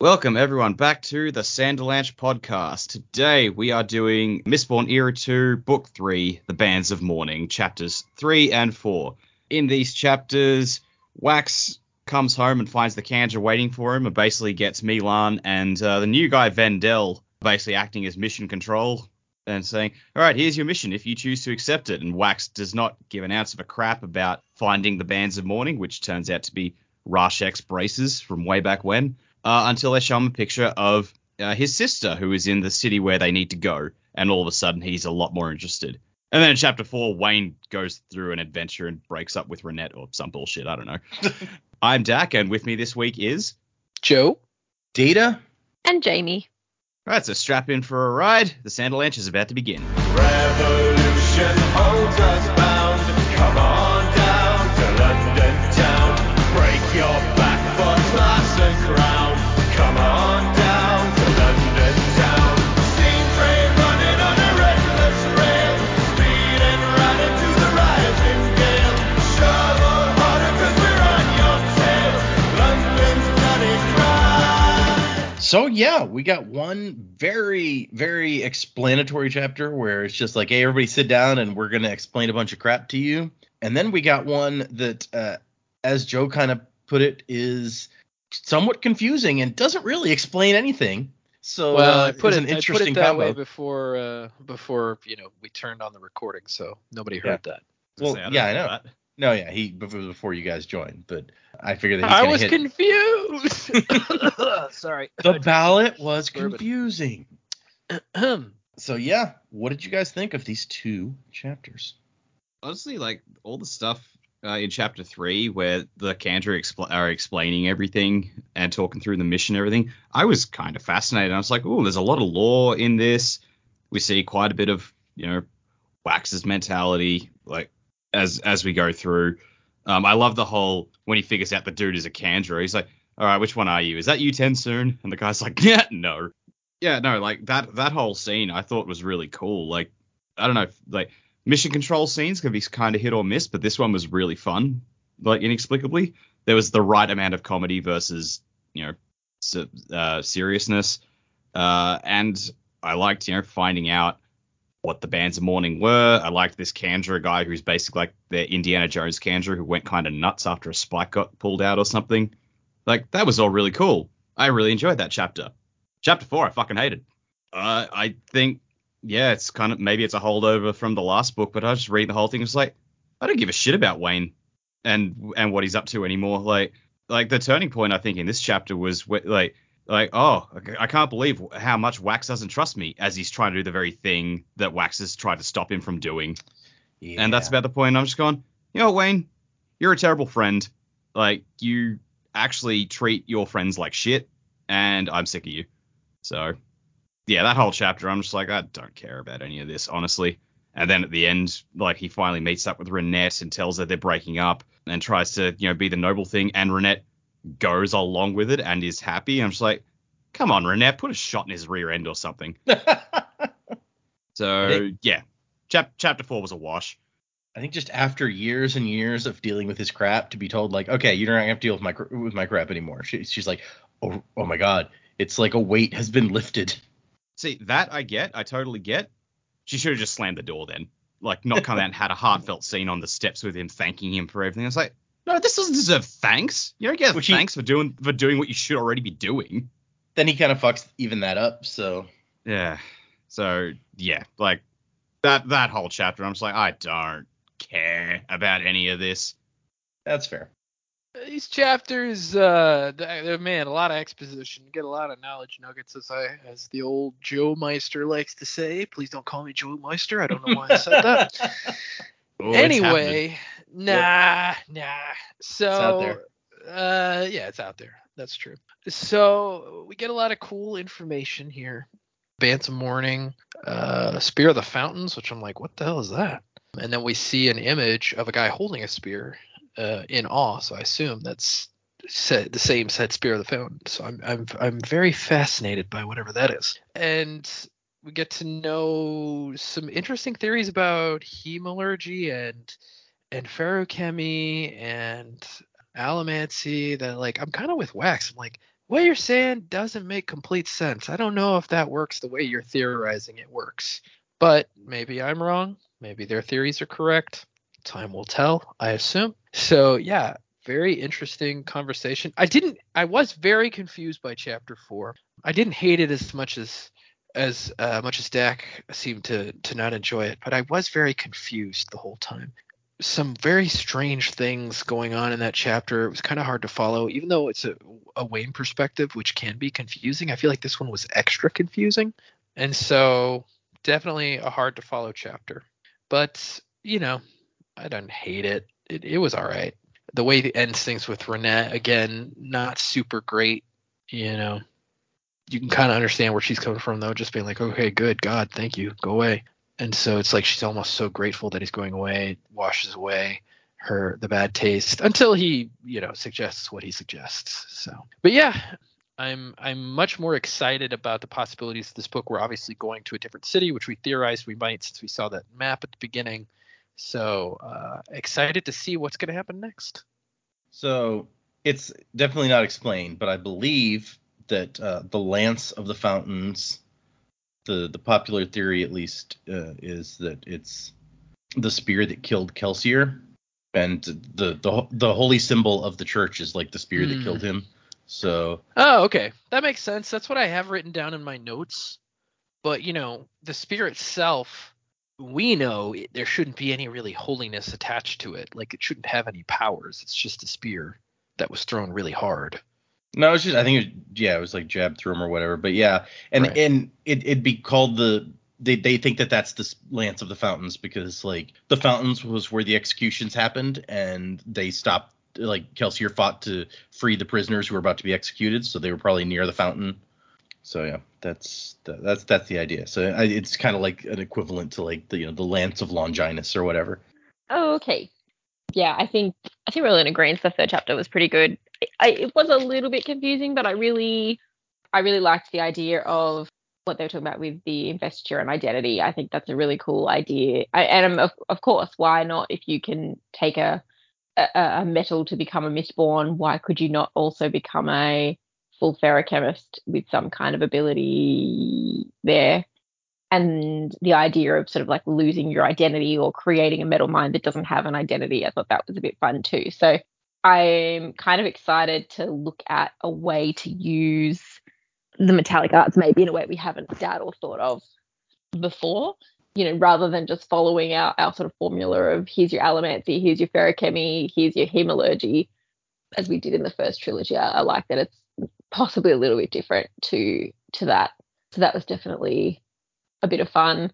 Welcome everyone back to the Sanderlanche podcast. Today we are doing Mistborn Era 2, Book 3, The Bands of Mourning, chapters 3 and 4. In these chapters, Wax comes home and finds the Kandra waiting for him and basically gets MeLaan and uh, the new guy Vendel basically acting as mission control and saying, "All right, here's your mission if you choose to accept it." And Wax does not give an ounce of a crap about finding the Bands of Mourning, which turns out to be Rashek's braces from way back when uh, until they show him a picture of uh, his sister who is in the city where they need to go, and all of a sudden he's a lot more interested. And then in chapter four, Wayne goes through an adventure and breaks up with Ranette or some bullshit. I don't know. I'm Dak, and with me this week is Joe, Data, and Jamie. All right, so strap in for a ride. The Sanderlanche is about to begin. Revolution So yeah, we got one very, very explanatory chapter where it's just like, hey, everybody sit down and we're gonna explain a bunch of crap to you. And then we got one that, uh, as Joe kind of put it, is somewhat confusing and doesn't really explain anything. So well, uh, I put it, an I put it that combo. way before uh, before you know we turned on the recording, so nobody heard that. Well, yeah, I know know. that. No, yeah, he before, before you guys joined, but I figured that he's I was hit. confused. Sorry. the ballot was confusing. So yeah, what did you guys think of these two chapters? honestly, like all the stuff uh, in chapter three where the Kandra expl- are explaining everything and talking through the mission and everything, I was kind of fascinated. I was like, oh, there's a lot of lore in this. We see quite a bit of, you know, Wax's mentality, like as as we go through. Um, I love the whole when he figures out the dude is a Kandra. He's like, all right, which one are you? Is that you, Tensoon? And the guy's like, yeah, no. Yeah, no, like that that whole scene I thought was really cool. Like, I don't know, like mission control scenes can be kind of hit or miss, but this one was really fun. Like inexplicably, there was the right amount of comedy versus you know uh, seriousness, uh, and I liked you know finding out what the bands of mourning were. I liked this Kandra guy who's basically like the Indiana Jones Kandra who went kind of nuts after a spike got pulled out or something. Like that was all really cool. I really enjoyed that chapter. Chapter four, I fucking hated. Uh, I think yeah, it's kind of maybe it's a holdover from the last book, but I was just reading the whole thing. It's like I don't give a shit about Wayne and and what he's up to anymore. Like like the turning point I think in this chapter was wh- like like oh I can't believe how much Wax doesn't trust me as he's trying to do the very thing that Wax has tried to stop him from doing. Yeah. And that's about the point. I'm just going, you know, Wayne, you're a terrible friend. Like you actually treat your friends like shit, and I'm sick of you. So yeah, that whole chapter, I'm just like, I don't care about any of this, honestly. And then at the end, like he finally meets up with Ranette and tells her they're breaking up and tries to, you know, be the noble thing. And Ranette goes along with it and is happy. I'm just like, come on, Ranette, put a shot in his rear end or something. So yeah, chap- chapter four was a wash. I think just after years and years of dealing with his crap, to be told like, okay, you don't have to deal with my with my crap anymore. She, she's like, oh, oh my god, it's like a weight has been lifted. See, that I get. I totally get. She should have just slammed the door then. Like, not come out and had a heartfelt scene on the steps with him thanking him for everything. I was like, no, this doesn't deserve thanks. You don't get Which he- thanks for doing for doing what you should already be doing. Then he kind of fucks even that up. So Yeah. So yeah, like that that whole chapter, I'm just like, I don't care about any of this. that's fair. These chapters, uh, th- th- man, a lot of exposition. You get a lot of knowledge nuggets, as I, as the old Joe Meister likes to say. Please don't call me Joe Meister. I don't know why I said that. Oh, anyway, nah, nah. So, out there. uh, yeah, it's out there. That's true. So we get a lot of cool information here. Bands of Mourning, uh, Spear of the Fountains, which I'm like, what the hell is that? And then we see an image of a guy holding a spear uh, in awe. So I assume that's the same set Spear of the Fountain. So I'm I'm I'm very fascinated by whatever that is. And we get to know some interesting theories about hemalurgy and and feruchemy and allomancy that like I'm kind of with Wax. I'm like, what you're saying doesn't make complete sense. I don't know if that works the way you're theorizing it works. But maybe I'm wrong. Maybe their theories are correct. Time will tell, I assume. So, yeah, very interesting conversation. I didn't I was very confused by chapter 4. I didn't hate it as much as as uh, much as Dak seemed to to not enjoy it, but I was very confused the whole time. Some very strange things going on in that chapter. It was kind of hard to follow, even though it's a, a Wayne perspective, which can be confusing. I feel like this one was extra confusing, and so definitely a hard to follow chapter. But you know, I don't hate it. It, it was all right. The way it ends things with Ranette again, not super great. You know, you can kind of understand where she's coming from though, just being like, okay, good, God, thank you, go away. And so it's like she's almost so grateful that he's going away, washes away her the bad taste until he, you know, suggests what he suggests. So, but yeah, I'm I'm much more excited about the possibilities of this book. We're obviously going to a different city, which we theorized we might since we saw that map at the beginning. So uh, excited to see what's going to happen next. So it's definitely not explained, but I believe that uh, the lance of the fountains, the the popular theory at least uh, is that it's the spear that killed Kelsier, and the the the holy symbol of the church is like the spear Hmm. that killed him. So Oh, okay. That makes sense. That's what I have written down in my notes. But, you know, the spear itself, we know it, there shouldn't be any really holiness attached to it. Like, it shouldn't have any powers. It's just a spear that was thrown really hard. No, it's just I think it, was, yeah, it was like jabbed through him or whatever. But yeah, and Right. and it it'd be called the they they think that that's the lance of the fountains because like the fountains was where the executions happened and they stopped like Kelsier fought to free the prisoners who were about to be executed, so they were probably near the fountain. So yeah, that's that, that's that's the idea. So I, it's kind of like an equivalent to like the you know the lance of Longinus or whatever. Oh, okay. Yeah, I think I think we're all in agreement. The third chapter was pretty good. I, it was a little bit confusing, but I really, I really liked the idea of what they were talking about with the investiture and identity. I think that's a really cool idea. I, and um, of, of course, why not? If you can take a, a a metal to become a mistborn, why could you not also become a full feruchemist with some kind of ability there? and the idea of sort of like losing your identity or creating a metal mind that doesn't have an identity. I thought that was a bit fun too. So I'm kind of excited to look at a way to use the metallic arts maybe in a way we haven't doubt or thought of before. You know, rather than just following our, our sort of formula of here's your allomancy, here's your feruchemy, here's your hemology, as we did in the first trilogy. I, I like that it's possibly a little bit different to to that. So that was definitely a bit of fun.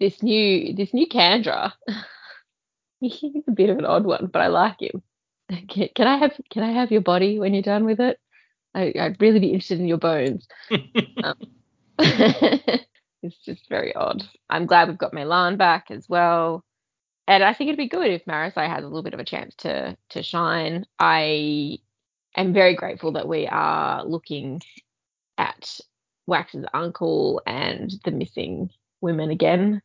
This new this new Kandra, he's a bit of an odd one, but I like him. Can, can I have can I have your body when you're done with it? I, I'd really be interested in your bones. Um, it's just very odd. I'm glad we've got MeLaan back as well. And I think it'd be good if Marasi has a little bit of a chance to to shine. I am very grateful that we are looking at Wax's uncle and the missing women again.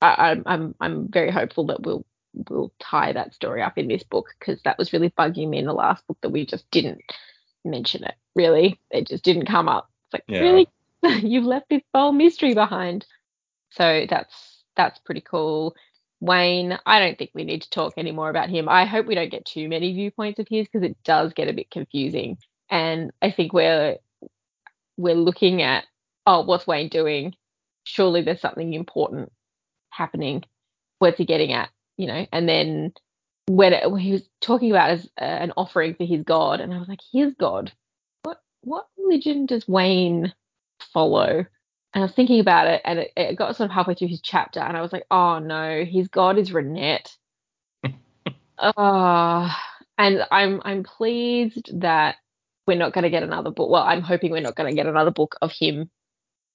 I, I'm I'm I'm very hopeful that we'll we'll tie that story up in this book because that was really bugging me in the last book that we just didn't mention it. Really, it just didn't come up. It's like Yeah. really, you've left this whole mystery behind. So that's that's pretty cool. Wayne, I don't think we need to talk anymore about him. I hope we don't get too many viewpoints of his because it does get a bit confusing. And I think we're we're looking at oh, what's Wayne doing? Surely there's something important happening. What's he getting at? You know, and then when, it, when he was talking about as uh, an offering for his god, and I was like, his god. What what religion does Wayne follow? And I was thinking about it, and it, it got sort of halfway through his chapter, and I was like, oh no, his god is Ranette. Ah, and I'm I'm pleased that we're not going to get another book. Well, I'm hoping we're not going to get another book of him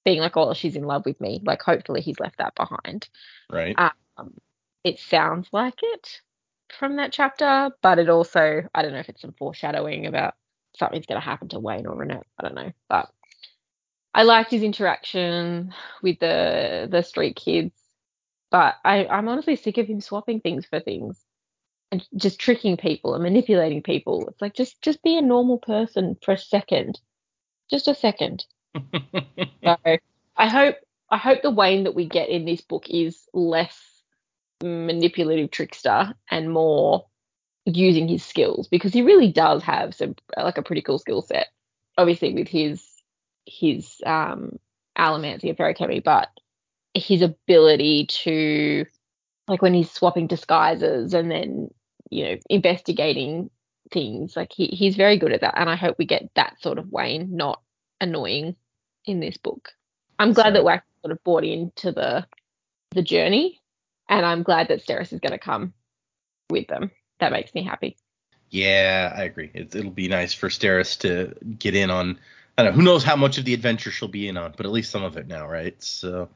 being like, oh, she's in love with me. Like, hopefully he's left that behind. Right. Um, it sounds like it from that chapter, but it also, I don't know if it's some foreshadowing about something's going to happen to Wayne or Ranette. I don't know, but I liked his interaction with the the street kids. But I, I'm honestly sick of him swapping things for things. and just tricking people and manipulating people. It's like just just be a normal person for a second, just a second. So I hope I hope the Wayne that we get in this book is less manipulative trickster and more using his skills because he really does have some like a pretty cool skill set. Obviously with his his um allomancy and feruchemy, but his ability to like when he's swapping disguises and then you know investigating things like he, he's very good at that and i hope we get that sort of wayne not annoying in this book i'm glad So- that wax sort of bought into the the journey and i'm glad that Steris is going to come with them that makes me happy Yeah, I agree. It, it'll be nice for Steris to get in on. I don't know. Who knows how much of the adventure she'll be in on, but at least some of it now, right? So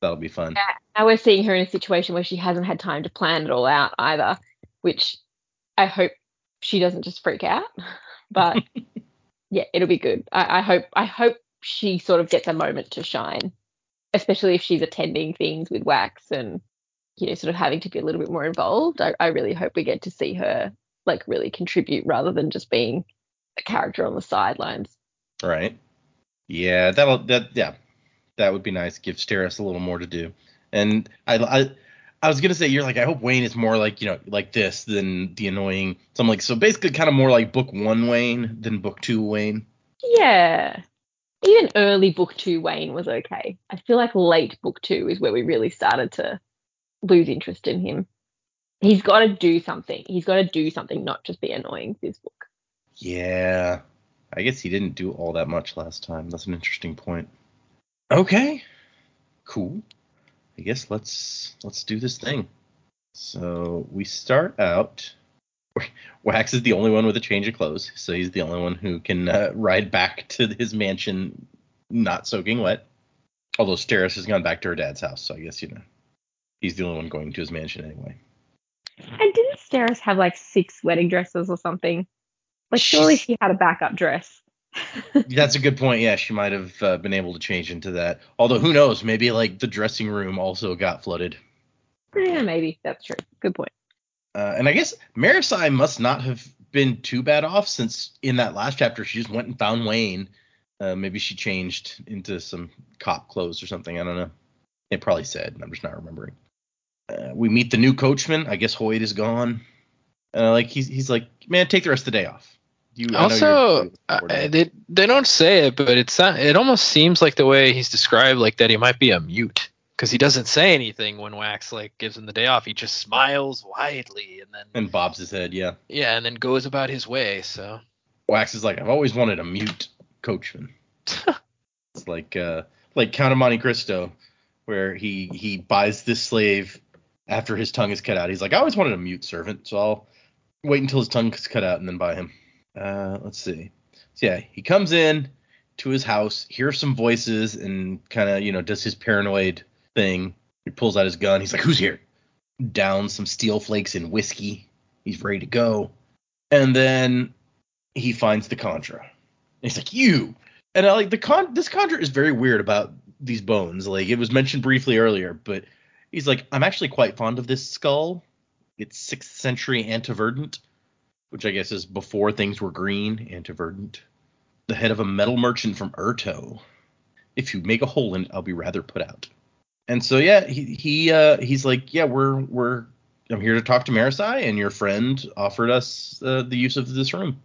that'll be fun. now we're seeing her in a situation where she hasn't had time to plan it all out either which i hope she doesn't just freak out but yeah it'll be good I, I hope i hope she sort of gets a moment to shine especially if she's attending things with wax and you know sort of having to be a little bit more involved i, I really hope we get to see her like really contribute rather than just being a character on the sidelines Right. Yeah, that'll that yeah, that would be nice. Give Steris a little more to do. And I I I was gonna say you're like I hope Wayne is more like you know like this than the annoying. So I'm like so basically kind of more like book one Wayne than book two Wayne. Yeah. Even early book two Wayne was okay. I feel like late book two is where we really started to lose interest in him. He's got to do something. He's got to do something, not just be annoying this book. Yeah, I guess he didn't do all that much last time. That's an interesting point. Okay, cool. I guess let's let's do this thing. So we start out. Wax is the only one with a change of clothes, so he's the only one who can uh, ride back to his mansion not soaking wet. Although Steris has gone back to her dad's house, so I guess you know he's the only one going to his mansion anyway. And didn't Steris have like six wedding dresses or something? Like, surely she had a backup dress. That's a good point. Yeah, she might have uh, been able to change into that. Although who knows? Maybe like the dressing room also got flooded. yeah, maybe. That's true. Good point. Uh, and I guess Marasi must not have been too bad off since in that last chapter she just went and found Wayne. Uh, maybe she changed into some cop clothes or something. I don't know. It probably said. I'm just not remembering. Uh, we meet the new coachman. I guess Hoyt is gone. Uh, like he's he's like, man, take the rest of the day off. You I know Also, uh, they they don't say it, but it's not, it almost seems like the way he's described, like that he might be a mute, because he doesn't say anything when Wax like gives him the day off. He just smiles widely and then and bobs his head. Yeah. yeah, and then goes about his way. So Wax is like, I've always wanted a mute coachman. it's like uh like Count of Monte Cristo, where he he buys this slave after his tongue is cut out. He's like, I always wanted a mute servant, so I'll wait until his tongue is cut out and then buy him. Uh let's see. So yeah, he comes in to his house, hears some voices, and kind of, you know, does his paranoid thing. He pulls out his gun. He's like, Who's here? Downs some steel flakes in whiskey. He's ready to go. And then he finds the Kandra. He's like, "You." And I like the con. This Kandra is very weird about these bones. Like it was mentioned briefly earlier, but he's like, "I'm actually quite fond of this skull. It's sixth century antiverdant, which I guess is before things were green. Antiverdant. The head of a metal merchant from Urteau. If you make a hole in it, I'll be rather put out." And so yeah, he he uh, he's like, "Yeah, we're we're." I'm here to talk to Marasi, and your friend offered us uh, the use of this room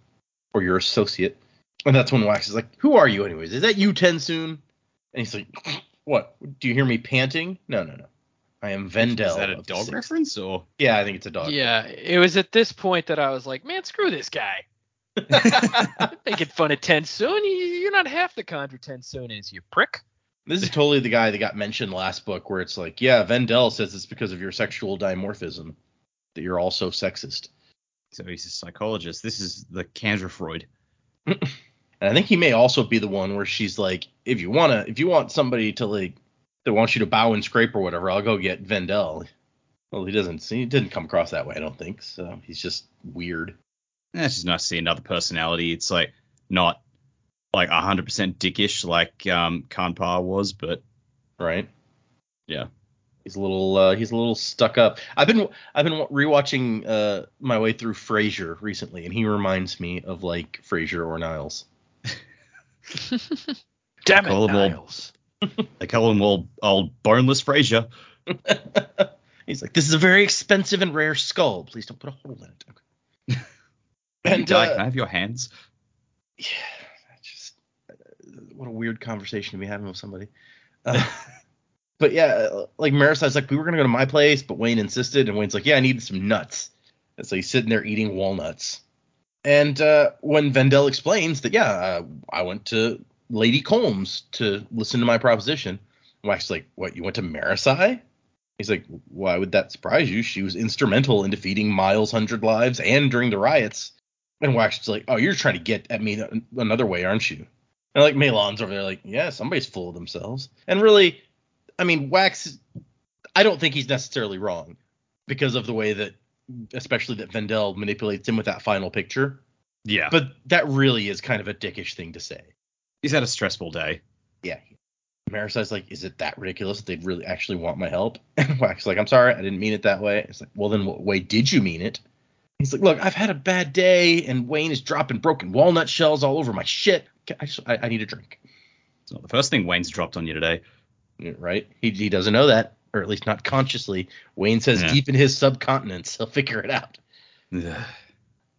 or your associate. And that's when Wax is like, Who are you, anyways? Is that you, Tensoon? And he's like, What? Do you hear me panting? No, no, no. I am Vendel. Is that a dog reference or? Yeah, I think it's a dog. yeah, it was at this point that I was like, man, screw this guy. Making fun of Tensoon. You- You're not half the Kandra Tensoon is, you prick. This is totally the guy that got mentioned last book, where it's like, Yeah, Vendel says it's because of your sexual dimorphism that you're also sexist. So he's a psychologist. This is the Kandra Freud. And I think he may also be the one where she's like, if you wanna, if you want somebody to like, that wants you to bow and scrape or whatever, I'll go get Vendel. Well, he doesn't. He didn't come across that way, I don't think. So he's just weird. Eh, it's just nice to see another personality. It's like not like 100% dickish like um Kanpar was, but right? Yeah. He's a little uh, he's a little stuck up. I've been I've been rewatching uh, my way through Frasier recently, and he reminds me of like Frasier or Niles. Damn it, Call 'em all- Niles. They call him old, old boneless Frazier. He's like, this is a very expensive and rare skull. Please don't put a hole in it. Okay. And die, uh, can I have your hands? yeah, that's just uh, what a weird conversation to be having with somebody. Uh, but yeah, uh, like Marasi's like, we were gonna go to my place, but Wayne insisted, and Wayne's like, yeah, I needed some nuts. And so he's sitting there eating walnuts. And uh, when Vendel explains that, yeah, uh, I went to Lady Colms to listen to my proposition, Wax's like, what? You went to Marasi? He's like, why would that surprise you? She was instrumental in defeating Miles Hundredlives and during the riots. And Wax is like, oh, you're trying to get at me another way, aren't you? And like MeLaan's over there, like, yeah, somebody's full of themselves. And really, I mean, Wax, I don't think he's necessarily wrong because of the way that, especially that Vendel manipulates him with that final picture. Yeah. But that really is kind of a dickish thing to say. He's had a stressful day. Yeah. Marasi's like, is it that ridiculous that they'd really actually want my help? And Wax like, I'm sorry, I didn't mean it that way. It's like, well, then what way did you mean it? He's like, look, I've had a bad day, and Wayne is dropping broken walnut shells all over my shit. I just, I, I need a drink. It's not the first thing Wayne's dropped on you today. Yeah, Right? He, he doesn't know that, or at least not consciously. Wayne says Yeah. deep in his subcontinence, he'll figure it out.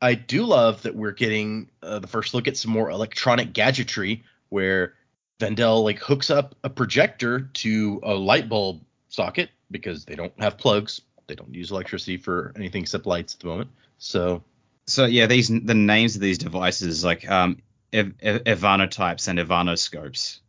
I do love that we're getting uh, the first look at some more electronic gadgetry where Vendel like hooks up a projector to a light bulb socket because they don't have plugs. They don't use electricity for anything except lights at the moment. So So yeah, these the names of these devices like um ev- ev- evanotypes and evanoscopes.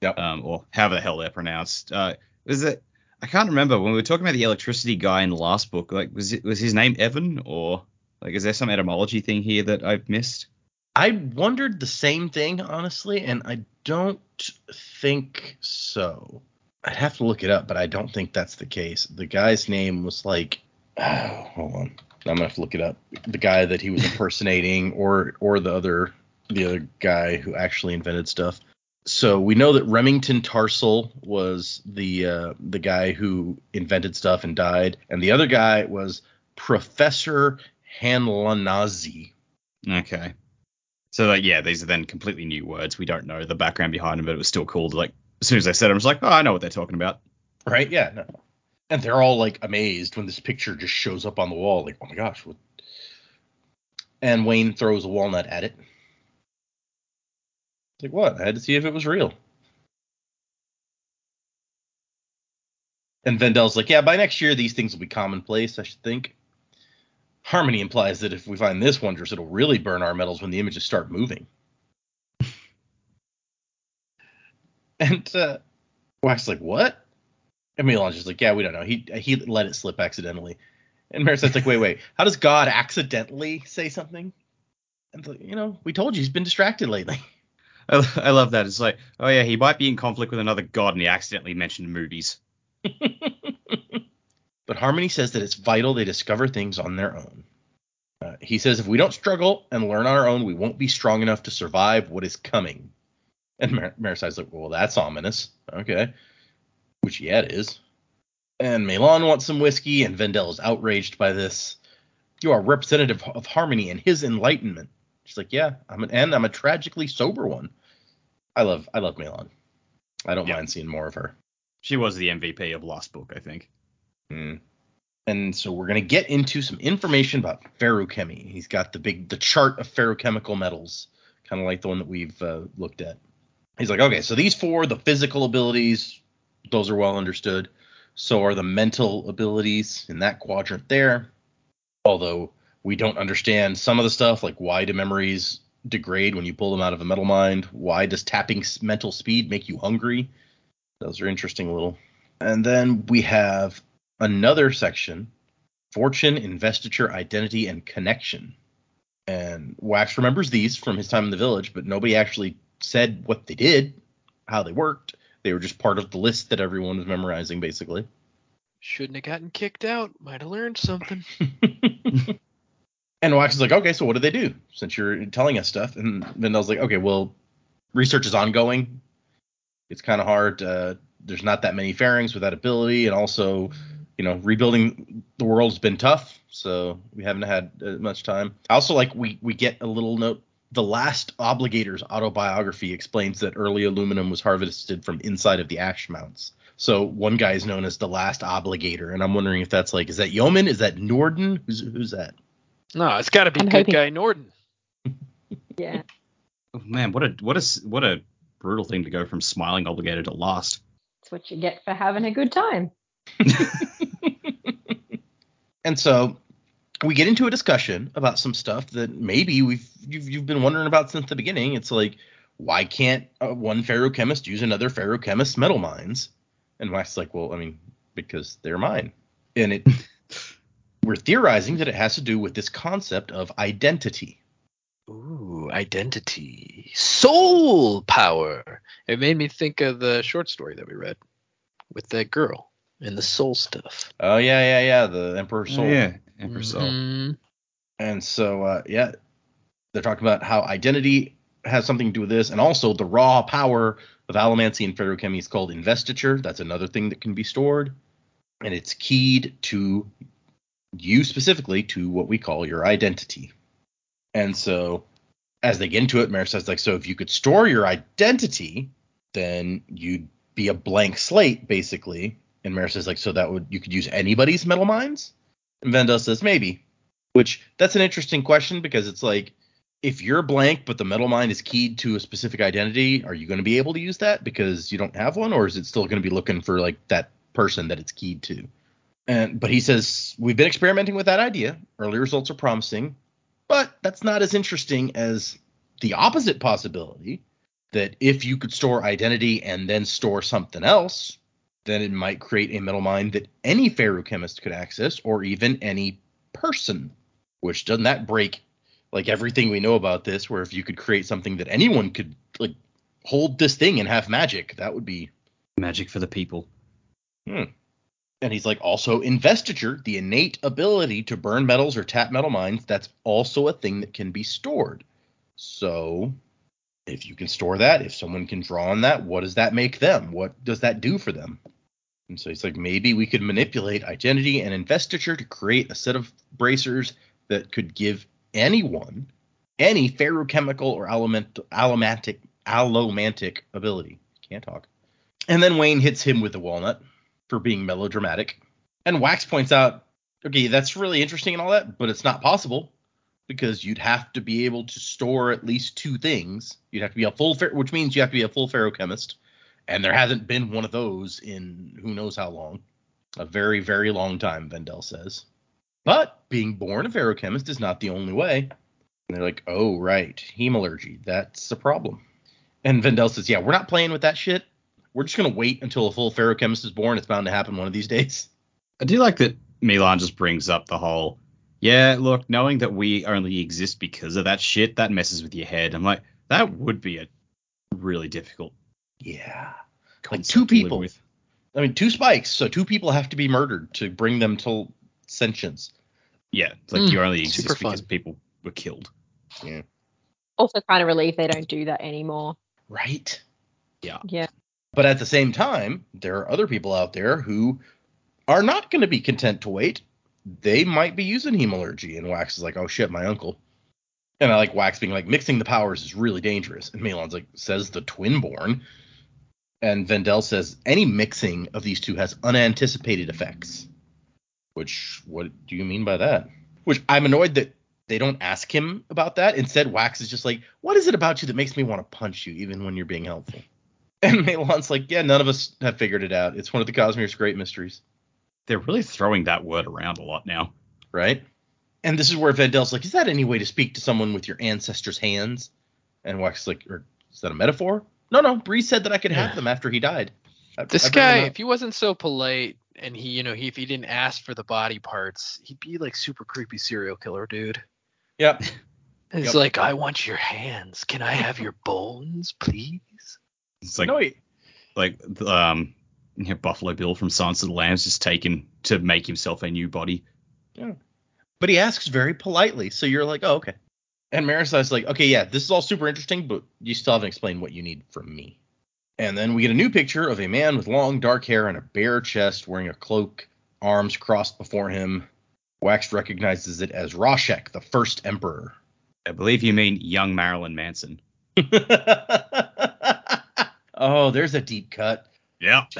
Yep. Um, or however the hell they're pronounced. Uh, was it? I can't remember when we were talking about the electricity guy in the last book. Like, was it was his name Evan or like is there some etymology thing here that I've missed? I wondered the same thing, honestly, and I don't think so. I'd have to look it up, but I don't think that's the case. The guy's name was like, oh, hold on, I'm gonna have to look it up. The guy that he was impersonating, or or the other the other guy who actually invented stuff. So we know that Remington Tarsal was the uh, the guy who invented stuff and died, and the other guy was Professor Hanlanazi. Okay. So like yeah, these are then completely new words. We don't know the background behind them, but it was still cool. To, like as soon as I said it, I was like, oh, I know what they're talking about. Right? Yeah. No. And they're all like amazed when this picture just shows up on the wall. Like, oh my gosh. What? And Wayne throws a walnut at it. It's like, what? I had to see if it was real. And Vendel's like, yeah, by next year, these things will be commonplace, I should think. Harmony implies that if we find this wondrous, it'll really burn our metals when the images start moving. and uh, Wax's like, what? And MeLaan's just like, yeah, we don't know. He he let it slip accidentally. And Marasi's like, wait, wait, how does God accidentally say something? And like, you know, we told you he's been distracted lately. I, I love that. It's like, oh yeah, he might be in conflict with another god, and he accidentally mentioned movies. but Harmony says that it's vital they discover things on their own. Uh, he says if we don't struggle and learn on our own, we won't be strong enough to survive what is coming. And Mar- Marasi's like, well, that's ominous. Okay. Which, yeah, it is. And MeLaan wants some whiskey, and Vendel is outraged by this. You are representative of Harmony and his enlightenment. She's like, yeah, I'm an, and I'm a tragically sober one. I love, I love MeLaan. I don't Yeah. mind seeing more of her. She was the MVP of Lost book, I think. Hmm. And so we're gonna get into some information about feruchemy. He's got the big the chart of feruchemical metals, kind of like the one that we've uh, looked at. He's like, okay, so these four, the physical abilities, those are well understood. So are the mental abilities in that quadrant there. Although we don't understand some of the stuff, like why do memories degrade when you pull them out of a metal mind? Why does tapping mental speed make you hungry? Those are interesting little. And then we have another section fortune, investiture, identity, and connection. And Wax remembers these from his time in the village, but nobody actually said what they did, how they worked. They were just part of the list that everyone was memorizing, basically. Shouldn't have gotten kicked out. Might have learned something. and Wax is like, okay, so what do they do since you're telling us stuff? And Vendel's like, okay, well, research is ongoing. It's kind of hard uh, there's not that many Ferrings with that ability, and also, you know, rebuilding the world's been tough, so we haven't had uh, much time. I also like we we get a little note. The last obligator's autobiography explains that early aluminum was harvested from inside of the ash mounts. So one guy is known as the last obligator, and I'm wondering if that's like, is that Yomen? Is that Noorden? Who's who's that? No, it's got to be I'm good hoping- guy Noorden. Yeah. Oh, man, what a what a s- what a brutal thing to go from smiling obligator to last. That's what you get for having a good time. And so we get into a discussion about some stuff that maybe we've you've, you've been wondering about since the beginning. It's like, why can't uh, one feruchemist use another feruchemist's metal mines? And is like, well, I mean, because they're mine. And it we're theorizing that it has to do with this concept of identity. Ooh, identity, soul power. It made me think of the short story that we read with that girl and the soul stuff. Oh yeah, yeah, yeah, the Emperor Soul. Yeah, Emperor Soul. Mhm. And so, uh, yeah, they're talking about how identity has something to do with this, and also the raw power of allomancy and feruchemy is called investiture. That's another thing that can be stored, and it's keyed to you specifically to what we call your identity. And so, as they get into it, Marasi's like, so if you could store your identity, then you'd be a blank slate basically. And Marasi's like, so that would you could use anybody's metal mines. And Vendel says maybe, which that's an interesting question because it's like if you're blank but the metal mine is keyed to a specific identity, are you going to be able to use that because you don't have one, or is it still going to be looking for like that person that it's keyed to? And but he says we've been experimenting with that idea. Early results are promising, but that's not as interesting as the opposite possibility that if you could store identity and then store something else, then it might create a metal mine that any feruchemist could access, or even any person. Which doesn't that break like everything we know about this? Where if you could create something that anyone could like hold this thing and have magic, that would be. Magic for the people. Hmm. And he's like also investiture, the innate ability to burn metals or tap metal mines. That's also a thing that can be stored. So if you can store that, if someone can draw on that, what does that make them? What does that do for them? And so he's like, maybe we could manipulate identity and investiture to create a set of bracers that could give anyone any feruchemical or element, allomantic, allomantic ability. Can't talk. And then Wayne hits him with the walnut for being melodramatic. And Wax points out, okay, that's really interesting and all that, but it's not possible because you'd have to be able to store at least two things. You'd have to be a full, fer- which means you have to be a full feruchemist, and there hasn't been one of those in who knows how long, a very, very long time. Vendel says, but being born a feruchemist is not the only way. And they're like, oh right, hemalurgy, that's a problem. And Vendel says, yeah, we're not playing with that shit. We're just gonna wait until a full feruchemist is born. It's bound to happen one of these days. I do like that MeLaan just brings up the whole, yeah, look, knowing that we only exist because of that shit, that messes with your head. I'm like, that would be a really difficult Yeah. Like two people. with. I mean, two spikes, so two people have to be murdered to bring them to sentience. Yeah, it's like Mm, you only exist super fun. because people were killed. Yeah. Also, kind of relieved they don't do that anymore. Right? Yeah. Yeah. But at the same time, there are other people out there who are not going to be content to wait. They might be using hemalurgy. And Wax is like, oh shit, my uncle. And I like Wax being like, mixing the powers is really dangerous. And MeLaan's like, says the twinborn. And Vendel says, any mixing of these two has unanticipated effects. Which, what do you mean by that? Which I'm annoyed that they don't ask him about that. Instead, Wax is just like, what is it about you that makes me want to punch you even when you're being helpful? And MeLaan's like, yeah, none of us have figured it out. It's one of the Cosmere's great mysteries, They're really throwing that word around a lot now. right? And this is where Vendel's like, is that any way to speak to someone with your ancestors' hands? And Wax is like, or is that a metaphor? No, no. Bree said that I could have them after he died. I- This I guy, if he wasn't so polite and he, you know, he if he didn't ask for the body parts, he'd be like super creepy serial killer dude. Yep. It's Yep. like, I want your hands. Can I have your bones, please? It's like no, he, like um you know, Buffalo Bill from Silence of the Lambs just taken to make himself a new body. Yeah. But he asks very politely, so you're like, oh, okay. And Marasi's like, okay, yeah, this is all super interesting, but you still haven't explained what you need from me. And then we get a new picture of a man with long dark hair and a bare chest wearing a cloak, arms crossed before him. Wax recognizes it as Rashek, the first emperor. I believe you mean young Marilyn Manson. oh, there's a deep cut. Yep.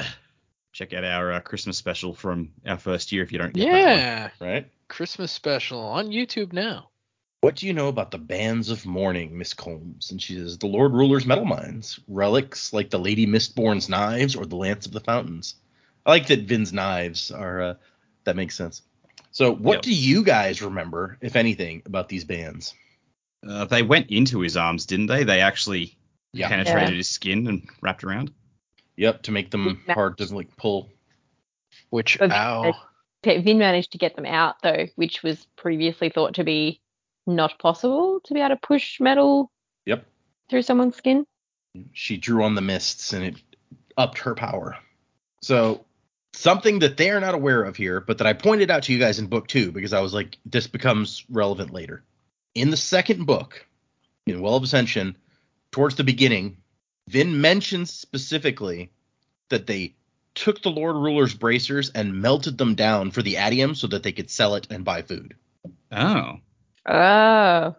Check out our uh, Christmas special from our first year if you don't get that one. Yeah. Right? Christmas special on YouTube now. What do you know about the bands of mourning, Miss Colms? And she says, the Lord Ruler's metal mines, relics like the Lady Mistborn's knives or the Lance of the Fountains. I like that Vin's knives are, uh, that makes sense. So, what Yep. do you guys remember, if anything, about these bands? Uh, they went into his arms, didn't they? They actually Yeah. penetrated Yeah. his skin and wrapped around. Yep, to make them Yeah. hard to like pull. Which But- ow. Vin managed to get them out though, which was previously thought to be not possible to be able to push metal Yep. through someone's skin. She drew on the mists and it upped her power. So, something that they are not aware of here, but that I pointed out to you guys in book two because I was like, this becomes relevant later. In the second book, in Well of Ascension, towards the beginning, Vin mentions specifically that they took the Lord Ruler's bracers and melted them down for the atium so that they could sell it and buy food. Oh. Oh,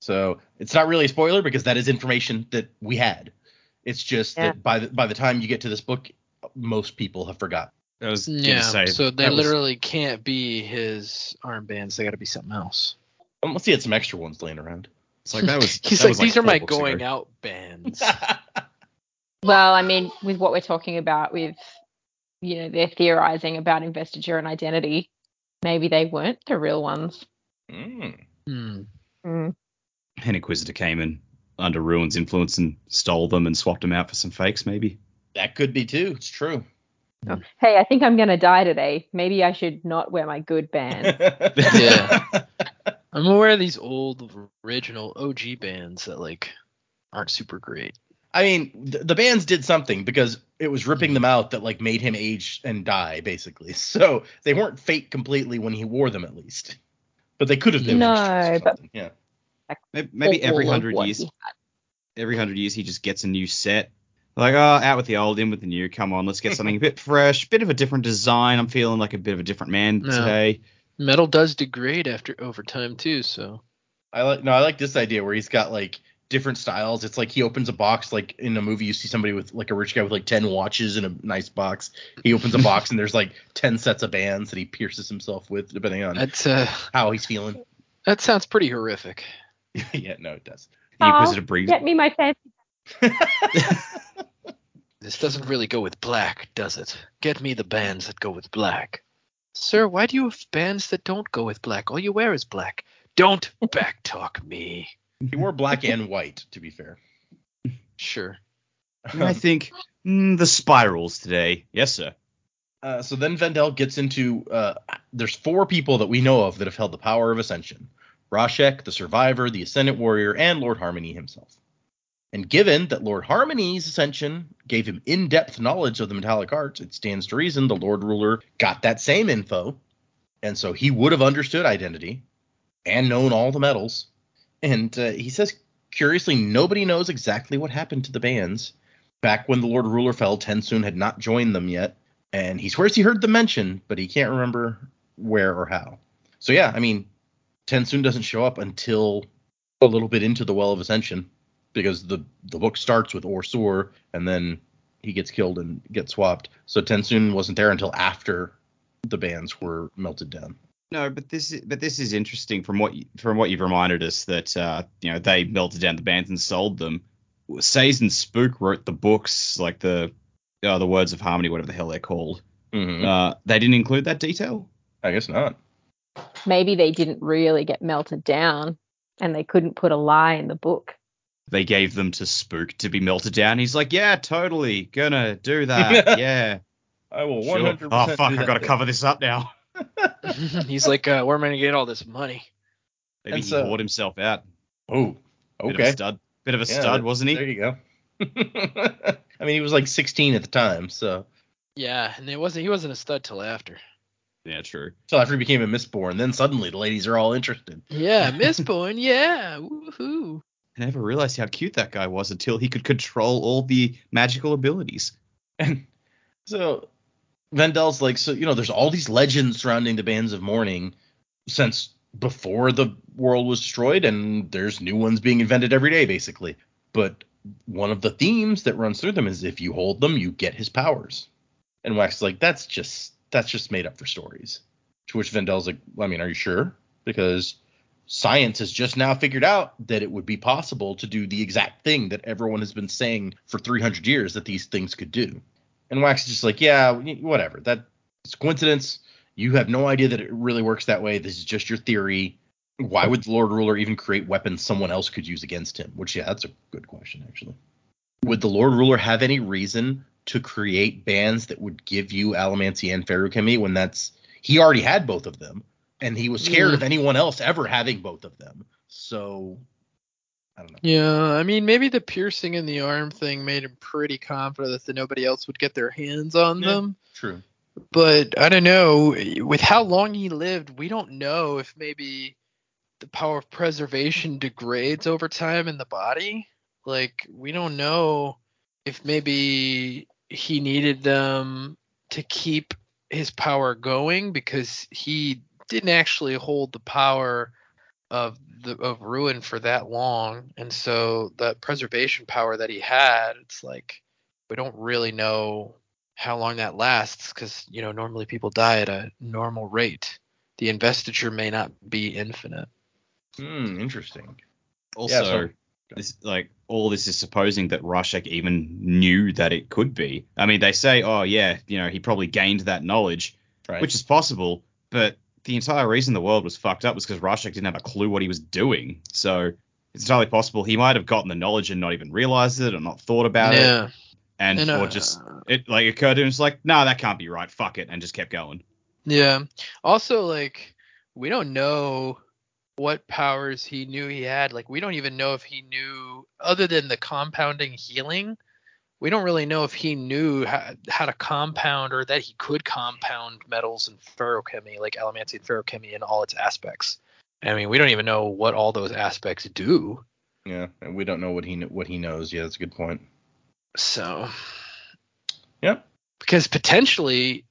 So it's not really a spoiler because that is information that we had. It's just Yeah. that by the by the time you get to this book, most people have forgotten. I was Yeah. say, so they that was- literally can't be his armbands. They got to be something else. Unless he had some extra ones laying around. it's like that was. He's that like, was these are my going ago. out bands. well, I mean, with what we're talking about, with you know, they're theorizing about investiture and identity. Maybe they weren't the real ones. Mm. Hmm. Mm. An Inquisitor came in under Ruin's influence and stole them and swapped them out for some fakes, maybe. That could be too. It's true. Hey, I think I'm gonna die today. Maybe I should not wear my good band. Yeah. I'm aware of these old original OG bands that like aren't super great. I mean, th- the bands did something because it was ripping them out that like made him age and die, basically. So they weren't fake completely when he wore them, at least. But they could have been. No, but- yeah. Maybe, maybe every hundred years, every hundred years he just gets a new set. Like, oh, out with the old, in with the new. Come on, let's get something a bit fresh, bit of a different design. I'm feeling like a bit of a different man No. today. Metal does degrade after over time too, so I like no, I like this idea where he's got like different styles. It's like he opens a box like in a movie you see somebody with like a rich guy with like 10 watches in a nice box. He opens a box and there's like 10 sets of bands that he pierces himself with depending on that's uh how he's feeling. that sounds pretty horrific. yeah, no, it does. The Aw, Inquisitor brings. Get me my fancy. This doesn't really go with black, does it? Get me the bands that go with black. Sir, why do you have bands that don't go with black? All you wear is black. Don't backtalk me. He wore black and white, to be fair. Sure. I think mm, the spirals today. Yes, sir. Uh, so then Vendel gets into uh, there's four people that we know of that have held the power of ascension. Rashek, the survivor, the ascendant warrior, and Lord Harmony himself. And given that Lord Harmony's ascension gave him in-depth knowledge of the metallic arts, it stands to reason the Lord Ruler got that same info, and so he would have understood identity and known all the metals. And uh, he says, curiously, nobody knows exactly what happened to the bands. Back when the Lord Ruler fell, Tensoon had not joined them yet, and he swears he heard them mention, but he can't remember where or how. So yeah, I mean, Tensoon doesn't show up until a little bit into the Well of Ascension, because the the book starts with OreSeur, and then he gets killed and gets swapped. So Tensoon wasn't there until after the bands were melted down. No, but this is but this is interesting from what you, from what you've reminded us that uh, you know they melted down the bands and sold them. Says and Spook wrote the books like the uh, the words of harmony, whatever the hell they're called. Mm-hmm. Uh, they didn't include that detail. I guess not. Maybe they didn't really get melted down and they couldn't put a lie in the book. They gave them to Spook to be melted down. He's like, yeah, totally gonna do that. yeah, I will 100%. Oh fuck, do I gotta cover this up now. He's like, uh, where am I gany get all this money? Maybe And he so- whored himself out. Oh, okay. Bit of a stud. Bit of a Yeah, stud, wasn't he? There you go. I mean, he was like 16 at the time, so Yeah, and it wasn't he wasn't a stud till after. Yeah, true. Till after he became a Mistborn, then suddenly the ladies are all interested. Yeah, Mistborn, yeah, woohoo. I never realized how cute that guy was until he could control all the magical abilities. And so Vendel's like, so you know, there's all these legends surrounding the bands of mourning since before the world was destroyed, and there's new ones being invented every day, basically. But one of the themes that runs through them is if you hold them, you get his powers. And Wax is like, that's just that's just made up for stories. To which Vendel's like, well, I mean, are you sure? Because science has just now figured out that it would be possible to do the exact thing that everyone has been saying for 300 years that these things could do. And Wax is just like, yeah, whatever. That's coincidence. You have no idea that it really works that way. This is just your theory. Why would the Lord Ruler even create weapons someone else could use against him? Which, yeah, that's a good question, actually. Would the Lord Ruler have any reason to create bands that would give you Allomancy and Feruchemy when that's he already had both of them and he was scared Yeah. of anyone else ever having both of them. So I don't know. Yeah, I mean, maybe the piercing in the arm thing made him pretty confident that nobody else would get their hands on Yeah. them. True. But I don't know. With how long he lived, we don't know if maybe the power of preservation degrades over time in the body. Like, we don't know if maybe he needed them to keep his power going because he didn't actually hold the power of the of ruin for that long and so that preservation power that he had it's like we don't really know how long that lasts because you know normally people die at a normal rate the investiture may not be infinite Hmm, interesting. Also, so- this like all this is supposing that Rashek even knew that it could be. I mean, they say, oh yeah, you know, he probably gained that knowledge, Right. which is possible, but the entire reason the world was fucked up was because Rashek didn't have a clue what he was doing. So it's entirely possible he might have gotten the knowledge and not even realized it or not thought about it, yeah and, And, or uh, just it like occurred to him, it's like, nah, that can't be right, fuck it, and just kept going. Yeah. Also, like, we don't know what powers he knew he had. Like, we don't even know if he knew, other than the compounding healing, we don't really know if he knew how, how to compound or that he could compound metals and feruchemy, like allomancy and feruchemy in all its aspects. I mean, we don't even know what all those aspects do. Yeah, and we don't know what he what he knows. Yeah, that's a good point. So, Yep. because potentially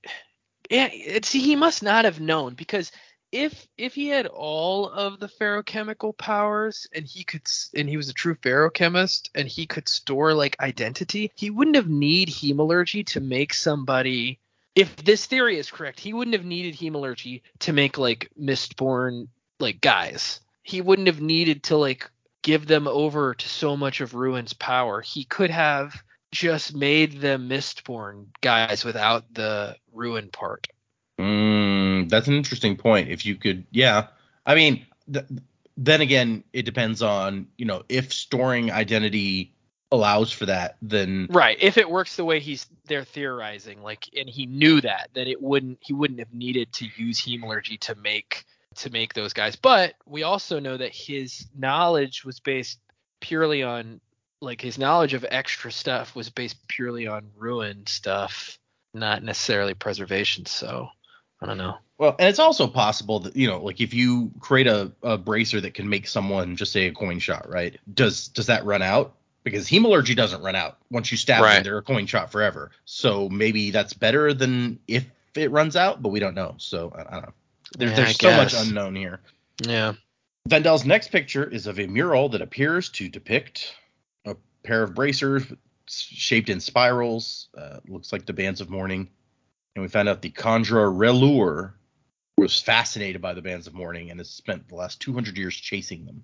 yeah it's he must not have known because if if he had all of the feruchemical powers and he could and he was a true feruchemist and he could store like identity he wouldn't have need hemalurgy to make somebody if this theory is correct he wouldn't have needed hemalurgy to make like mistborn like guys. He wouldn't have needed to like give them over to so much of ruin's power. He could have just made them mistborn guys without the ruin part Mm, that's an interesting point. If you could, yeah. I mean, th- then again, it depends on you know if storing identity allows for that, then right if it works the way he's they're theorizing like and he knew that that it wouldn't he wouldn't have needed to use hemalurgy to make to make those guys but we also know that his knowledge was based purely on like his knowledge of extra stuff was based purely on ruined stuff not necessarily preservation so i don't know Well, and it's also possible that you know, like if you create a, a bracer that can make someone just say a coin shot, right? Does does that run out? Because hemalurgy doesn't run out once you stab them; they're a coin shot forever. So maybe that's better than if it runs out, but we don't know. So I, I don't know. There, Yeah, I there's so much unknown here. yeah VenDell's next picture is of a mural that appears to depict a pair of bracers shaped in spirals. Uh, looks like the bands of mourning. And we found out the Kandra ReLuur was fascinated by the bands of mourning and has spent the last 200 years chasing them.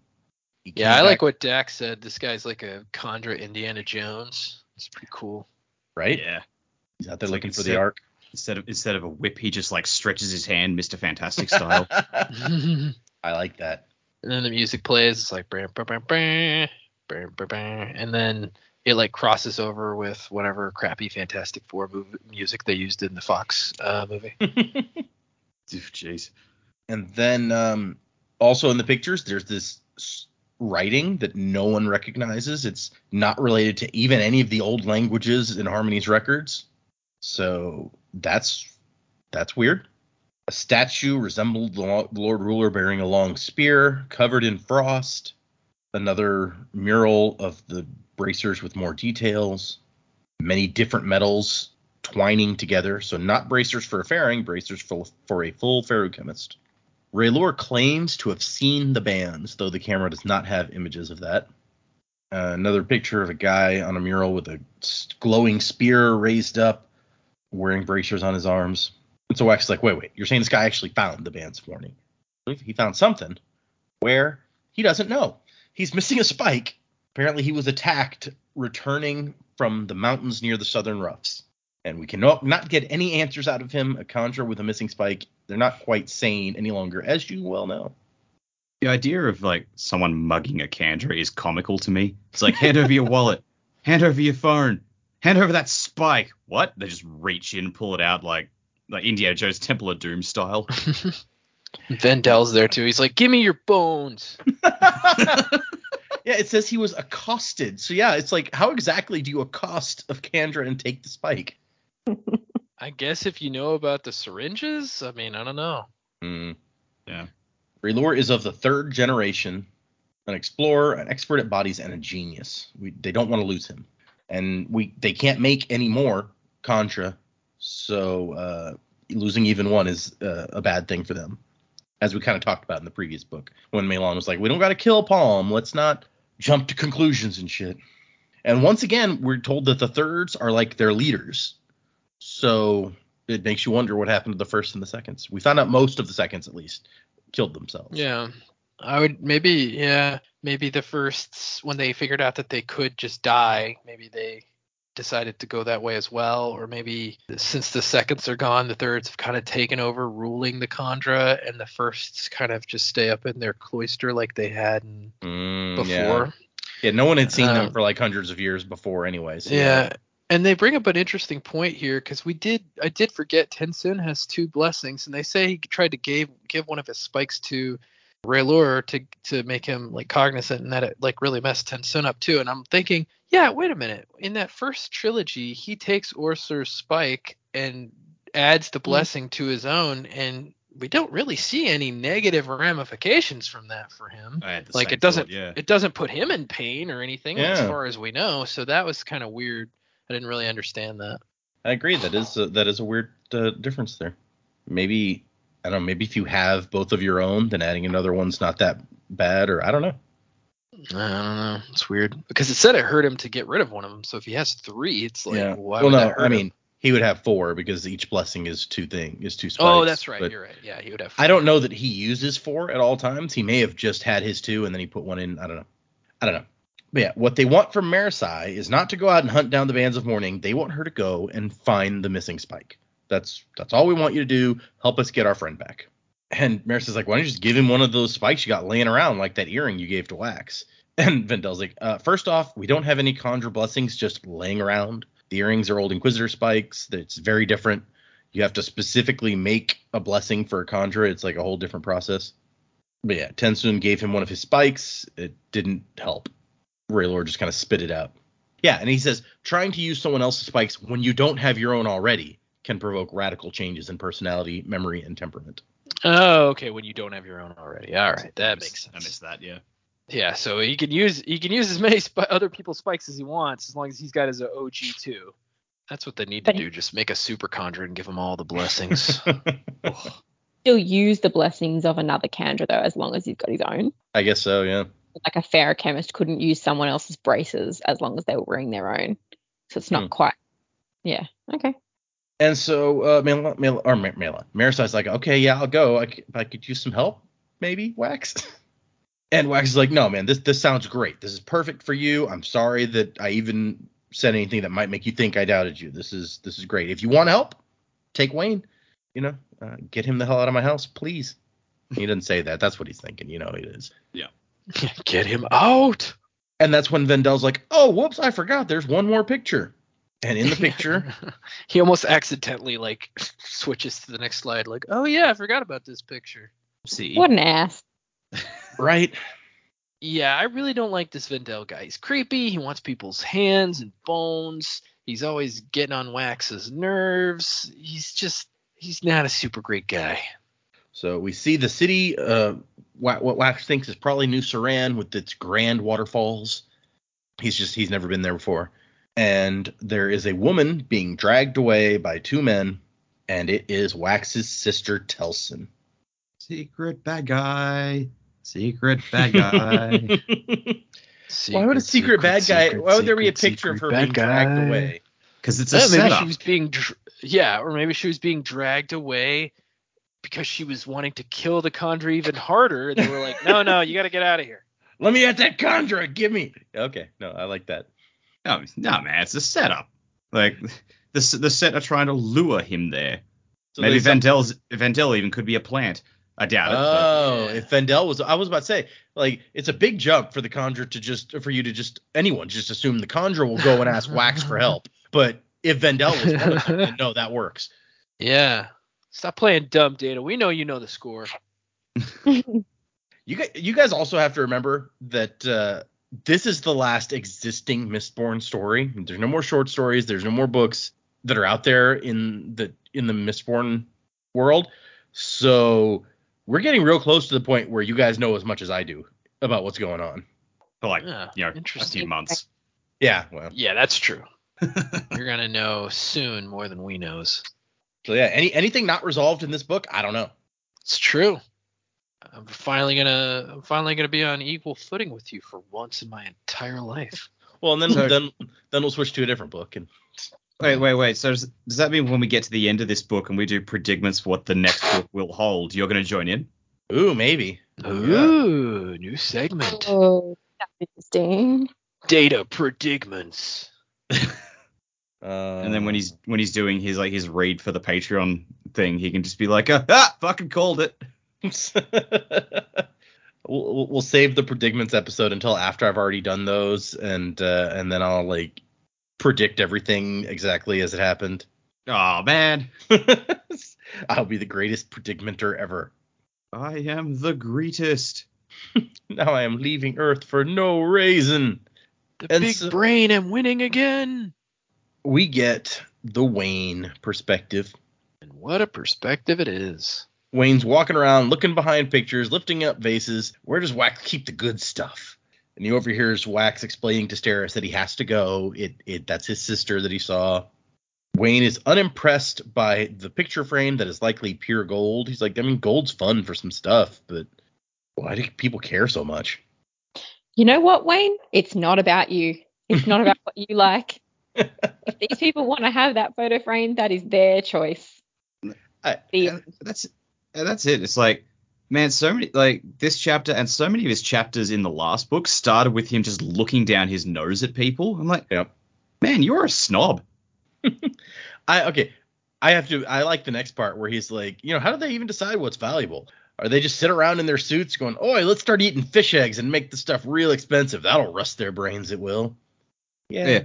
He yeah i came like what dax said this guy's like a Kandra indiana jones it's pretty cool right. Yeah. He's out there It's like looking for it's the sick. ark. Instead of instead of a whip, he just like stretches his hand, Mr. Fantastic style. I like that. And then the music plays. It's like bam, bam, bam, bam, bam, bam, bam, and then it like crosses over with whatever crappy Fantastic Four movie music they used in the Fox uh, movie. Jeez. And then um, also in the pictures, there's this writing that no one recognizes. It's not related to even any of the old languages in Harmony's records. So that's that's weird. A statue resembled the Lord Ruler bearing a long spear covered in frost. Another mural of the bracers with more details, many different metals twining together. So not bracers for a Ferring, bracers for, for a full feruchemist. ReLuur claims to have seen the bands, though the camera does not have images of that. Uh, another picture of a guy on a mural with a glowing spear raised up, wearing bracers on his arms. And so Wax is like, wait, wait, you're saying this guy actually found the Bands of Mourning? He found something. Where? He doesn't know. He's missing a spike. Apparently, he was attacked returning from the mountains near the southern roughs. And we cannot not get any answers out of him. A conjurer with a missing spike. They're not quite sane any longer, as you well know. The idea of like someone mugging a Kandra is comical to me. It's like hand over your wallet, hand over your phone, hand over that spike. What? They just reach in, pull it out like like Indiana Jones Temple of Doom style. VenDell's there too. He's like, "Give me your bones." Yeah, it says he was accosted. So yeah, it's like how exactly do you accost of Kandra and take the spike? I guess if you know about the syringes, I mean, I don't know. Hmm. Yeah. ReLuur is of the third generation, an explorer, an expert at bodies, and a genius. We, they don't want to lose him, and we they can't make any more Kandra, so uh, losing even one is uh, a bad thing for them, as we kind of talked about in the previous book when MeLaan was like, "We don't got to kill Paalm. Let's not jump to conclusions and shit." And once again, we're told that the thirds are like their leaders, so it makes you wonder what happened to the first and the seconds. We found out most of the seconds, at least, killed themselves. Yeah. I would maybe yeah, maybe the firsts when they figured out that they could just die, maybe they decided to go that way as well or maybe since the seconds are gone the thirds have kind of taken over ruling the Kandra, and the firsts kind of just stay up in their cloister like they had in Mm, before. Yeah. Yeah, no one had seen them Um, for like hundreds of years before, anyways. So Yeah. And they bring up an interesting point here because we did I did forget TenSoon has two blessings and they say he tried to give give one of his spikes to ReLuur to to make him like cognizant and that it like really messed TenSoon up too. And I'm thinking, yeah, wait a minute. In that first trilogy, he takes OreSeur's spike and adds the blessing to his own and we don't really see any negative ramifications from that for him like it doesn't yeah. it doesn't put him in pain or anything as far as we know so that was kind of weird i didn't really understand that I agree. That is a, that is a weird uh, difference there. Maybe I don't know. Maybe if you have both of your own, then adding another one's not that bad, or I don't know. i don't know it's weird because it said it hurt him to get rid of one of them so if he has three it's like yeah. why well, would no. that hurt I him? mean, he would have four because each blessing is two thing is two spikes. oh that's right but you're right yeah he would have I don't know that he uses four at all times. He may have just had his two and then he put one in. I don't know. I don't know. But yeah, what they want from Marasi is not to go out and hunt down the bands of mourning. They want her to go and find the missing spike. That's that's all we want you to do. Help us get our friend back. And Marasi's like, why don't you just give him one of those spikes you got laying around, like that earring you gave to Wax? And VenDell's like, uh, first off, we don't have any Kandra blessings just laying around. The earrings are old Inquisitor spikes. It's very different. You have to specifically make a blessing for a Kandra. It's like a whole different process. But yeah, TenSoon gave him one of his spikes. It didn't help. ReLuur just kind of spit it out. Yeah, and he says trying to use someone else's spikes when you don't have your own already can provoke radical changes in personality, memory, and temperament. oh okay when you don't have your own already all right that makes sense. I sense missed that, yeah. yeah so he can use he can use as many sp- other people's spikes as he wants as long as he's got his og too that's what they need to But he- do just make a super Kandra and give him all the blessings Still use the blessings of another Kandra though, as long as he's got his own. I guess so, yeah. Like a feruchemist couldn't use someone else's braces as long as they were wearing their own. So it's not Hmm. quite. Yeah. Okay. And so uh, Mel, Mel, or Mel, Mela, Marasi's like, okay, yeah, I'll go. I, c- if I could use some help, maybe Wax. and Wax is like, no, man, this this sounds great. This is perfect for you. I'm sorry that I even said anything that might make you think I doubted you. This is this is great. If you want help, take Wayne. You know, uh, get him the hell out of my house, please. He didn't say that. That's what he's thinking. You know, it is. Yeah. Get him out And that's when VenDell's like, oh, whoops, I forgot. There's one more picture. And in the picture, he almost accidentally like switches to the next slide like oh yeah i forgot about this picture See, What an ass. right? yeah i really don't like this VenDell guy he's creepy he wants people's hands and bones he's always getting on wax's nerves he's just he's not a super great guy So we see the city uh, what Wax thinks is probably New Seran with its grand waterfalls. He's just he's never been there before. And there is a woman being dragged away by two men, and it is Wax's sister Telsin. Secret bad guy. Secret bad guy. why would a secret, bad guy? why would there be a picture of her being dragged away? Because it's a Yeah, maybe she was being, dr- yeah, or maybe she was being dragged away because she was wanting to kill the Kandra even harder. And they were like, no, no, you got to get out of here. Let me at that Kandra. Give me. Okay, no, I like that. No, no, man, it's a setup. Like the the set are trying to lure him there. So Maybe they- VenDell's VenDell even could be a plant. I doubt it. but- Oh, Yeah. if VenDell was, I was about to say, like, it's a big jump for the Kandra to just, for you to just, anyone just assume the Kandra will go and ask Wax for help. But if VenDell was one of them, no, that works. Yeah. Stop playing dumb data. We know you know the score. You guys, you guys also have to remember that uh, this is the last existing Mistborn story. There's no more short stories. There's no more books that are out there in the in the Mistborn world. So we're getting real close to the point where you guys know as much as I do about what's going on. for like Yeah, you know a interesting. few months. Yeah, well, Yeah, that's true. You're gonna know soon more than we knows. so yeah, any anything not resolved in this book, I don't know. It's true. I'm finally gonna I'm finally gonna be on equal footing with you for once in my entire life. Well, and then So- then then we'll switch to a different book and Wait, wait, wait. So does, does that mean when we get to the end of this book and we do predicaments for what the next book will hold, you're going to join in? ooh, maybe. Ooh, new segment. oh, interesting. Data predicaments. Uh, And then when he's when he's doing his like his read for the Patreon thing, he can just be like, ah, ah fucking called it. we'll, we'll- save the predicaments episode until after I've already done those, and uh, and then I'll like predict everything exactly as it happened. Oh man, I'll be the greatest predicamenter ever. I am the greatest. Now I am leaving Earth for no reason. The And big so- brain am winning again. We get the Wayne perspective. And what a perspective it is. Wayne's walking around, looking behind pictures, lifting up vases. Where does Wax keep the good stuff? And he overhears Wax explaining to Steris that he has to go. It, it that's his sister that he saw. Wayne is unimpressed by the picture frame that is likely pure gold. He's like, I mean, gold's fun for some stuff, but why do people care so much? You know what, Wayne? It's not about you. It's not about what you like. if these people want to have that photo frame, that is their choice. I- The- uh, that's and that's it. It's like, man, so many like this chapter and so many of his chapters in the last book started with him just looking down his nose at people. I'm like, Yep. man, you're a snob. I okay. I have to. I like the next part where he's like, you know, how do they even decide what's valuable? Or they just sit around in their suits going, "Oi, let's start eating fish eggs and make the stuff real expensive. That'll rust their brains. It will." Yeah. Yeah.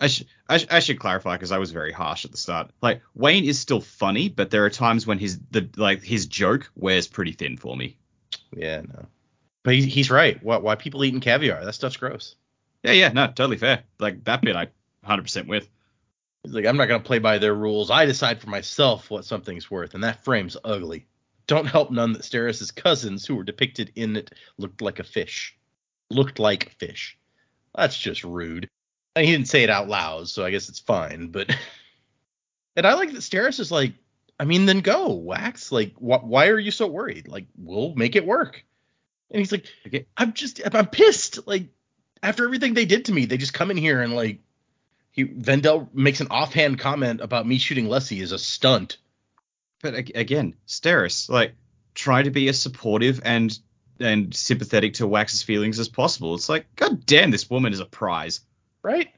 I should I, sh- I should clarify because I was very harsh at the start. Like Wayne is still funny, but there are times when his the like his joke wears pretty thin for me. Yeah. No. But he's, he's right. Why, why people eating caviar? That stuff's gross. Yeah, yeah, no, totally fair. Like that bit, I 100% with. He's like, I'm not gonna play by their rules. I decide for myself what something's worth, and that frame's ugly. Don't help none that Steris' cousins, who were depicted in it, looked like a fish. Looked like fish. That's just rude. And he didn't say it out loud, so I guess it's fine. But and I like that Steris is like, I mean, then go wax. Like, wh- why are you so worried? Like, we'll make it work. And he's like, Okay. I'm just, I'm pissed. Like, after everything they did to me, they just come in here and like, he VenDell makes an offhand comment about me shooting Lessie as a stunt. But ag- again, Steris, like, try to be as supportive and and sympathetic to Wax's feelings as possible. It's like, god damn, this woman is a prize. Right?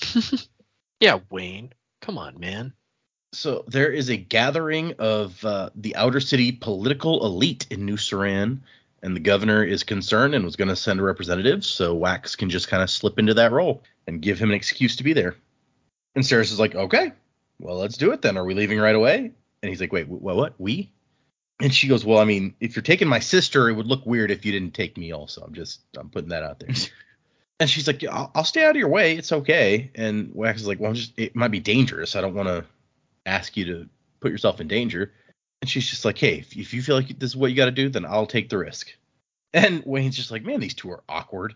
Yeah, Wayne. Come on, man. So there is a gathering of uh, the outer city political elite in New Seran, and the governor is concerned and was going to send a representative, so Wax can just kind of slip into that role and give him an excuse to be there. And Steris is like, okay, well, let's do it then. Are we leaving right away? And he's like, wait, wh- what? We? And she goes, well, I mean, if you're taking my sister, it would look weird if you didn't take me also. I'm just, I'm putting that out there. And she's like, I'll, I'll stay out of your way. It's okay. And Wax is like, well, just it might be dangerous. I don't want to ask you to put yourself in danger. And she's just like, hey, if, if you feel like this is what you got to do, then I'll take the risk. And Wayne's just like, man, these two are awkward.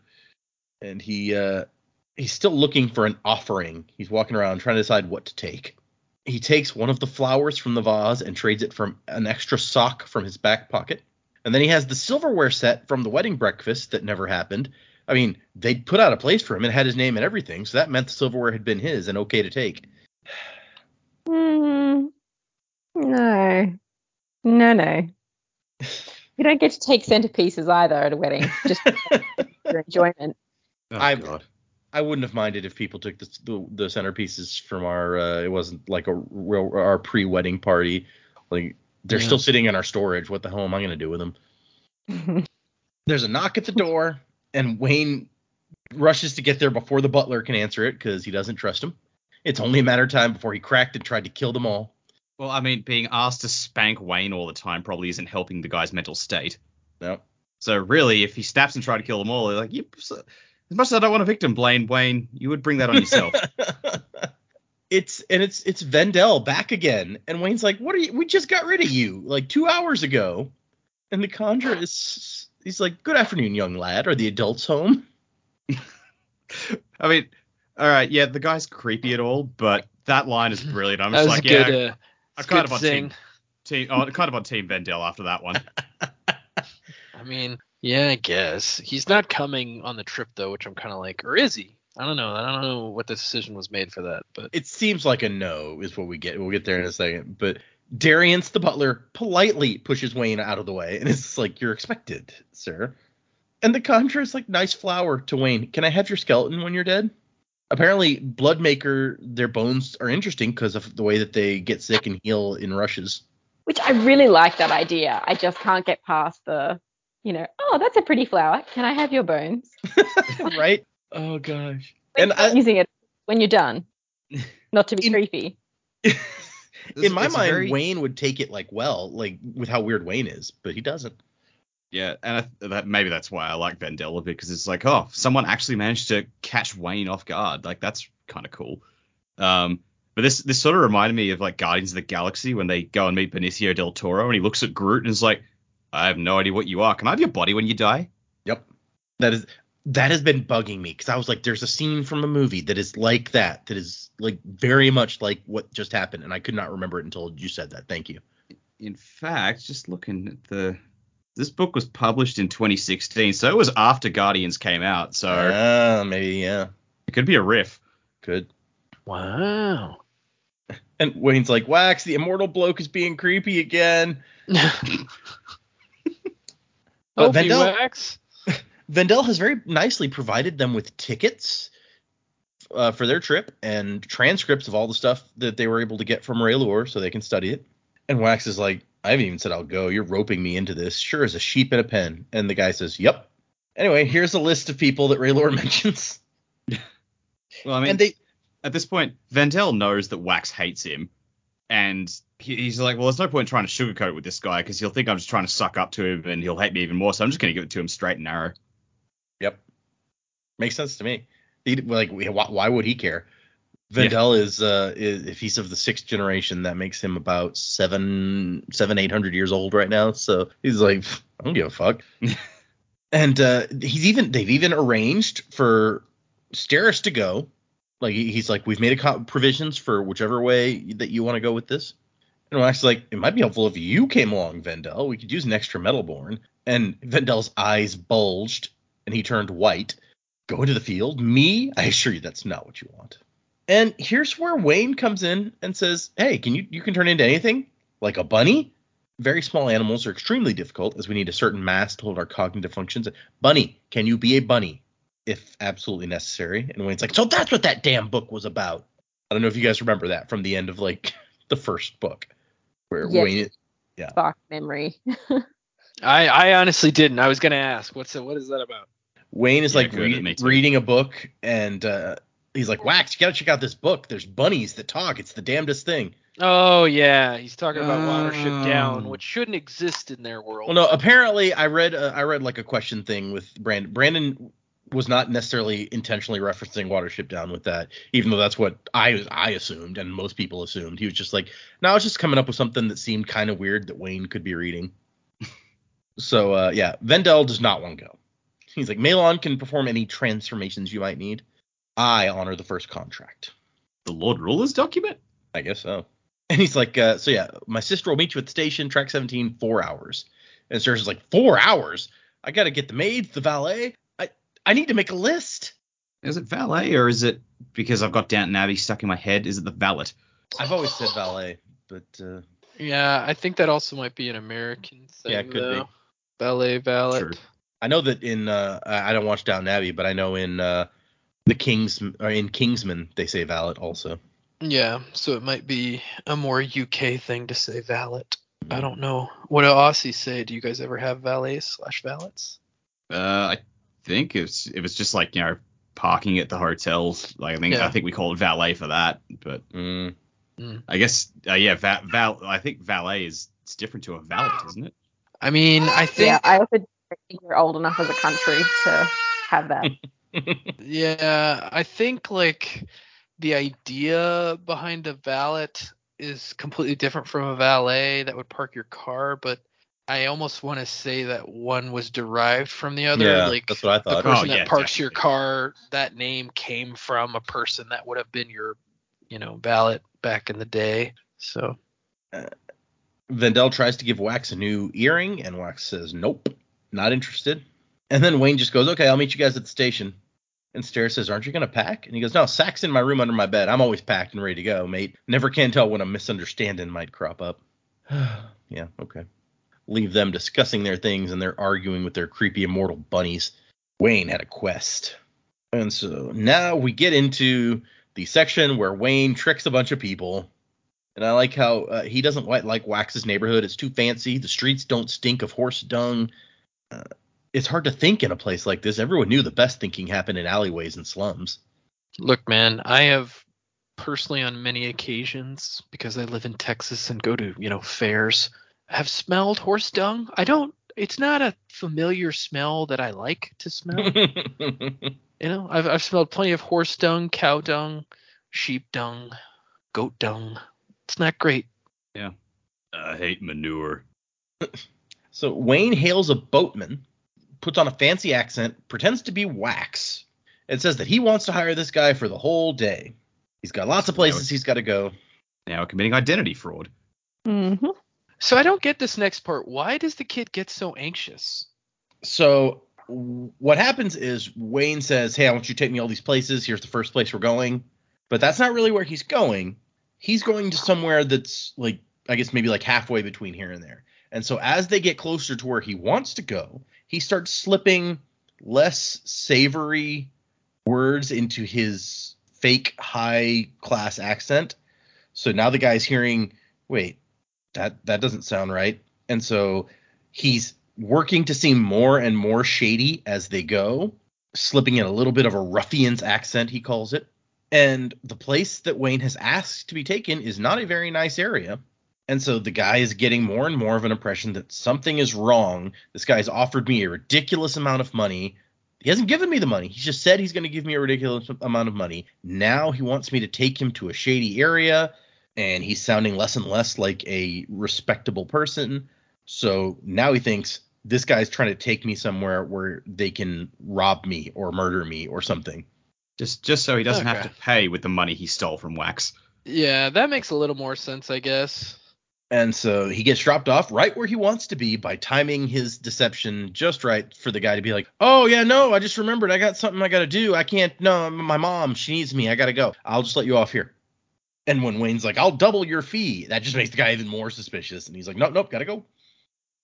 And he uh he's still looking for an offering. He's walking around trying to decide what to take. He takes one of the flowers from the vase and trades it for an extra sock from his back pocket. And then he has the silverware set from the wedding breakfast that never happened. I mean, they'd put out a place for him and had his name and everything, so that meant the silverware had been his and okay to take. Hmm. No. No, no. You don't get to take centerpieces either at a wedding, just for enjoyment. Oh, I- God. I wouldn't have minded if people took the the, the centerpieces from our. Uh, it wasn't like a real our pre-wedding party. Like they're Yeah. still sitting in our storage. What the hell am I gonna do with them? There's a knock at the door, and Wayne rushes to get there before the butler can answer it because he doesn't trust him. It's only a matter of time before he cracked and tried to kill them all. Well, I mean, being asked to spank Wayne all the time probably isn't helping the guy's mental state. No. So really, if he snaps and tries to kill them all, they're like, yep. so- As much as I don't want a victim, Blaine, Wayne, you would bring that on yourself. it's and it's it's VenDell back again, and Wayne's like, "What are you? We just got rid of you like two hours ago." And the Kandra is he's like, "Good afternoon, young lad. Are the adults home?" I mean, all right, yeah, the guy's creepy at all, but that line is brilliant. I'm just was like, a good. yeah, uh, I'm it's kind of on zing. team, team, oh, kind of on Team VenDell after that one. I mean, yeah, I guess he's not coming on the trip though, which I'm kind of like, or is he? I don't know. I don't know what the decision was made for that, but It seems like a no is what we get. We'll get there in a second. But Darriance, the butler, politely pushes Wayne out of the way, and it's like, "You're expected, sir." And the Kandra is like, "Nice flower to Wayne. Can I have your skeleton when you're dead?" Apparently, Bloodmaker, their bones are interesting because of the way that they get sick and heal in rushes. Which I really like that idea. I just can't get past the, you know, oh, that's a pretty flower. Can I have your bones? right? Oh gosh. And And I, using it when you're done, not to be In- creepy. in my mind, very- Wayne would take it like well, like with how weird Wayne is, but he doesn't. Yeah, and I, that maybe that's why I like VenDell a bit because it's like, oh, someone actually managed to catch Wayne off guard. Like that's kind of cool. Um, but this this sort of reminded me of like Guardians of the Galaxy when they go and meet Benicio del Toro and he looks at Groot and is like, I have no idea what you are. Can I have your body when you die? Yep. That is that has been bugging me because I was like, there's a scene from a movie that is like that, that is like very much like what just happened, and I could not remember it until you said that. Thank you. In fact, just looking at the this book was published in 2016, so it was after Guardians came out. So Ah, maybe yeah, it could be a riff. Could. wow. And Wayne's like, Wax, the immortal bloke is being creepy again. oh, Hope VenDell- wax. VenDell has very nicely provided them with tickets uh, for their trip and transcripts of all the stuff that they were able to get from ReLuur so they can study it. And Wax is like, I haven't even said I'll go. You're roping me into this. Sure as a sheep in a pen. And the guy says, Yep. Anyway, here's a list of people that ReLuur mentions. Well, I mean, and they at this point, VenDell knows that Wax hates him, and he, he's like, well, there's no point trying to sugarcoat with this guy because he'll think I'm just trying to suck up to him and he'll hate me even more. So I'm just going to give it to him straight and narrow. Makes sense to me. He, like, why, why would he care? VenDell is, uh, is, if he's of the sixth generation, that makes him about seven, seven, eight hundred years old right now. So he's like, I don't give a fuck. and uh, he's even, they've even arranged for Steris to go. Like he's like, we've made a co- provisions for whichever way that you want to go with this. And Wax is like, it might be helpful if you came along, VenDell. We could use an extra metalborn. And VenDell's eyes bulged and he turned white. Go into the field? Me? I assure you that's not what you want. And here's where Wayne comes in and says, Hey, can you you can turn into anything? Like a bunny? Very small animals are extremely difficult as we need a certain mass to hold our cognitive functions. Bunny, can you be a bunny? If absolutely necessary. And Wayne's like, So that's what that damn book was about. I don't know if you guys remember that from the end of like the first book. Where Yes. Wayne Spark memory. I I honestly didn't. I was gonna ask. What's it? What is that about? Wayne is Yeah, like good, read- reading a book and uh, he's like, Wax, you gotta check out this book. There's bunnies that talk. It's the damnedest thing. Oh yeah, he's talking about Watership Down, Oh. which shouldn't exist in their world. Well, no, apparently I read uh, I read like a question thing with Brandon. Brandon was not necessarily intentionally referencing Watership Down with that, even though that's what I I assumed and most people assumed. He was just like, no, I was just coming up with something that seemed kind of weird that Wayne could be reading. So uh, yeah, VenDell does not want to go. He's like, MeLaan can perform any transformations you might need. I honor the first contract. The Lord Ruler's document? I guess so. And he's like, uh, so yeah, my sister will meet you at the station, track 17, four hours. And Cersei's like, four hours? I gotta get the maids, the valet. I I need to make a list. Is it valet or is it because I've got Downton Abbey stuck in my head? Is it the valet? I've always said valet, but uh, Yeah, I think that also might be an American thing. Yeah, it could be. though. Ballet, valet. True. I know that in uh, I I don't watch Downton Abbey, but I know in uh, the Kings or in Kingsman they say valet also. Yeah, so it might be a more UK thing to say valet. I don't know. What do Aussies say? Do you guys ever have valets slash valets? Uh, I think it's it was just like you know parking at the hotels. Like I think Yeah. I think we call it valet for that. But Mm. I guess uh, yeah, va- val. I think valet is it's different to a valet, isn't it? I mean, I think Yeah, I also think we're old enough as a country to have that. Yeah, I think like the idea behind a valet is completely different from a valet that would park your car, but I almost want to say that one was derived from the other. Yeah, like that's what I thought. the person Oh, that yeah, parks your car, that name came from a person that would have been your, you know, valet back in the day. So uh, VenDell tries to give Wax a new earring, and Wax says, "Nope, not interested." And then Wayne just goes, "Okay, I'll meet you guys at the station." And Stare says, "Aren't you gonna pack?" And he goes, "No, sack's in my room under my bed. I'm always packed and ready to go, mate. Never can tell when a misunderstanding might crop up." yeah, okay. Leave them discussing their things and they're arguing with their creepy immortal bunnies. Wayne had a quest. And so now we get into the section where Wayne tricks a bunch of people. And I like how uh, he doesn't li- like Wax's neighborhood. It's too fancy. The streets don't stink of horse dung. Uh, it's hard to think in a place like this. Everyone knew the best thinking happened in alleyways and slums. Look, man, I have personally on many occasions because I live in Texas and go to, you know, fairs, have smelled horse dung. I don't it's not a familiar smell that I like to smell. you know, I've I've smelled plenty of horse dung, cow dung, sheep dung, goat dung. It's not great. Yeah. I hate manure. so Wayne hails a boatman, puts on a fancy accent, pretends to be Wax, and says that he wants to hire this guy for the whole day. He's got lots of places he's got to go. Now committing identity fraud. hmm So I don't get this next part. Why does the kid get so anxious? So what happens is Wayne says, "Hey, I want you to take me all these places. Here's the first place we're going." But that's not really where he's going. He's going to somewhere that's like I guess maybe like halfway between here and there. And so as they get closer to where he wants to go, he starts slipping less savory words into his fake high class accent. So now the guy's hearing, "Wait, that that doesn't sound right." And so he's working to seem more and more shady as they go, slipping in a little bit of a ruffian's accent, he calls it. And the place that Wayne has asked to be taken is not a very nice area. And so the guy is getting more and more of an impression that something is wrong. This guy's offered me a ridiculous amount of money. He hasn't given me the money. He just said he's going to give me a ridiculous amount of money. Now he wants me to take him to a shady area, and he's sounding less and less like a respectable person. So now he thinks this guy's trying to take me somewhere where they can rob me or murder me or something. Just just so he doesn't have to pay with the money he stole from Wax. Yeah, that makes a little more sense, I guess. And so he gets dropped off right where he wants to be by timing his deception just right for the guy to be like, "Oh yeah, no, I just remembered. I got something I got to do. I can't. No, my mom, she needs me. I got to go. I'll just let you off here." And when Wayne's like, "I'll double your fee," that just makes the guy even more suspicious. And he's like, "Nope, nope, gotta go."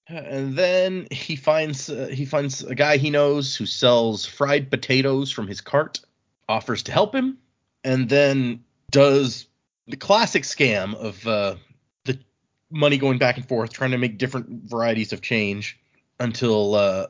And then he finds uh, he finds a guy he knows who sells fried potatoes from his cart, offers to help him, and then does the classic scam of uh, money going back and forth, trying to make different varieties of change until uh,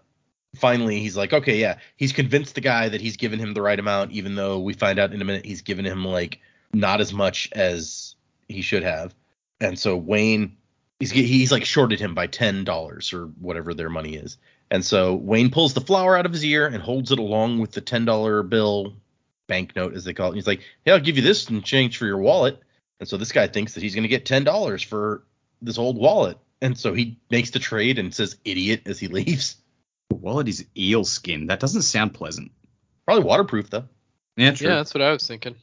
finally he's like, okay, yeah, he's convinced the guy that he's given him the right amount, even though we find out in a minute he's given him like not as much as he should have. And so Wayne, he's he's like shorted him by ten dollars or whatever their money is. And so Wayne pulls the flower out of his ear and holds it along with the ten dollar bill, banknote as they call it. And he's like, "Hey, I'll give you this in change for your wallet." And so this guy thinks that he's going to get ten dollars for this old wallet. And so he makes the trade and says idiot as he leaves. The wallet is eel skin. That doesn't sound pleasant. Probably waterproof though. Yeah, true. Yeah, that's what I was thinking.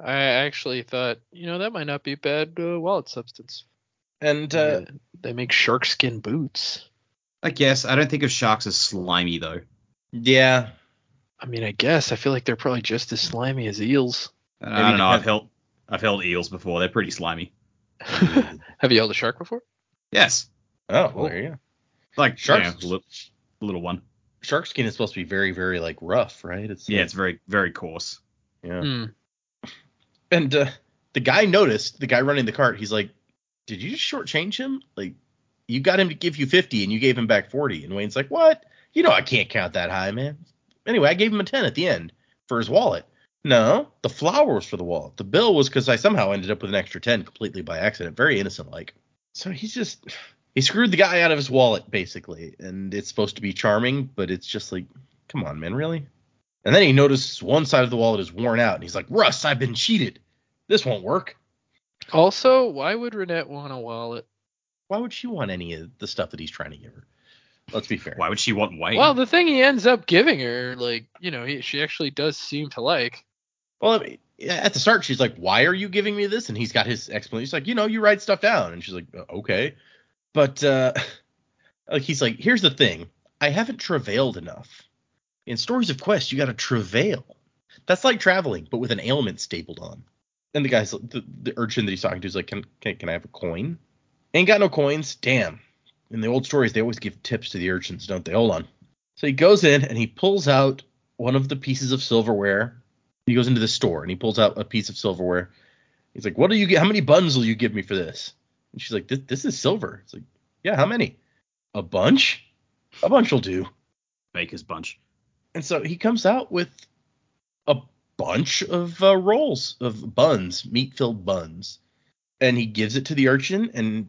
I actually thought, you know, that might not be bad uh, wallet substance. And uh, Yeah, they make shark skin boots. I guess I don't think of sharks as slimy though. yeah, I mean, I guess I feel like they're probably just as slimy as eels. I Maybe don't know. I've held I've held eels before. They're pretty slimy. Have you held a shark before? Yes, oh, Cool. well, there you go. like Sharks- sharks. little, little one. Shark skin is supposed to be very, very like rough, right? It's Yeah, like- it's very very coarse. yeah. Hmm. And uh, the guy noticed, the guy running the cart, he's like, Did you just shortchange him? Like, you got him to give you 50 and you gave him back 40. And Wayne's like, What? You know, I can't count that high, man. Anyway, I gave him a 10 at the end for his wallet. No, the flower was for the wallet. The bill was because I somehow ended up with an extra 10 completely by accident. Very innocent like. So he's just, he screwed the guy out of his wallet, basically. And it's supposed to be charming, but it's just like, come on, man, really? And then he notices one side of the wallet is worn out, and he's like, Rust, I've been cheated. This won't work. Also, why would Ranette want a wallet? Why would she want any of the stuff that he's trying to give her? Let's be fair. Why would she want Wayne? Well, the thing he ends up giving her, like, you know, he, she actually does seem to like. Well, at the start, she's like, "Why are you giving me this?" And he's got his explanation. He's like, "You know, you write stuff down." And she's like, "Uh, "Okay," but uh, like he's like, "Here's the thing: I haven't travailed enough. In stories of quest, you got to travail. That's like traveling, but with an ailment stapled on." And the guy's the, the urchin that he's talking to is like, "Can can, can I have a coin?" Ain't got no coins. Damn. In the old stories, they always give tips to the urchins, don't they? Hold on. So he goes in and he pulls out one of the pieces of silverware he goes into the store and he pulls out a piece of silverware. He's like, "What do you get? How many buns will you give me for this?" And she's like, "This, this is silver." It's like, "Yeah, how many? A bunch? A bunch will do." Baker's bunch. And so he comes out with a bunch of uh, rolls of buns, meat-filled buns, and he gives it to the urchin. And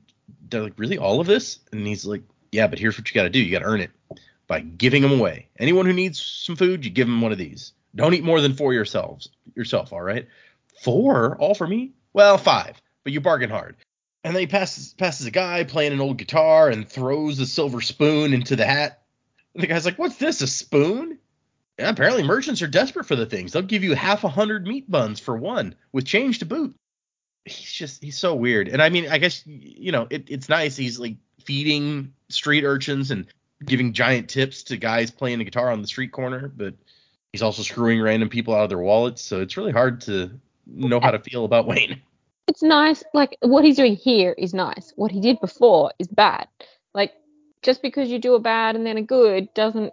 they're like, "Really, all of this?" And he's like, "Yeah, but here's what you got to do. You got to earn it by giving them away. Anyone who needs some food, you give them one of these. Don't eat more than four yourselves. Yourself, all right? Four, all for me? Well, five, but you bargain hard." And then he passes passes a guy playing an old guitar and throws a silver spoon into the hat. And the guy's like, "What's this? A spoon?" Yeah, apparently merchants are desperate for the things. They'll give you half a hundred meat buns for one, with change to boot. He's just he's so weird. And I mean, I guess you know it, it's nice. He's like feeding street urchins and giving giant tips to guys playing the guitar on the street corner, but he's also screwing random people out of their wallets. So it's really hard to know how to feel about Wayne. It's nice. Like what he's doing here is nice. What he did before is bad. Like just because you do a bad and then a good doesn't.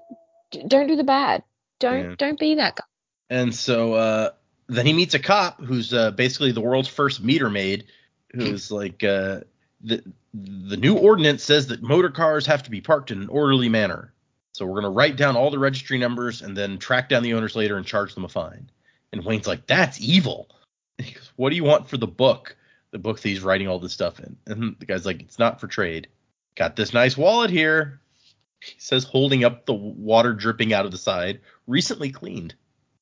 Don't do the bad. Don't Yeah. don't be that guy. And so uh, then he meets a cop who's uh, basically the world's first meter maid, who's like uh, the the new ordinance says that motor cars have to be parked in an orderly manner. So we're gonna write down all the registry numbers and then track down the owners later and charge them a fine. And Wayne's like, "That's evil." He goes, "What do you want for the book? The book that he's writing all this stuff in?" And the guy's like, "It's not for trade. Got this nice wallet here." He says, holding up the water dripping out of the side, recently cleaned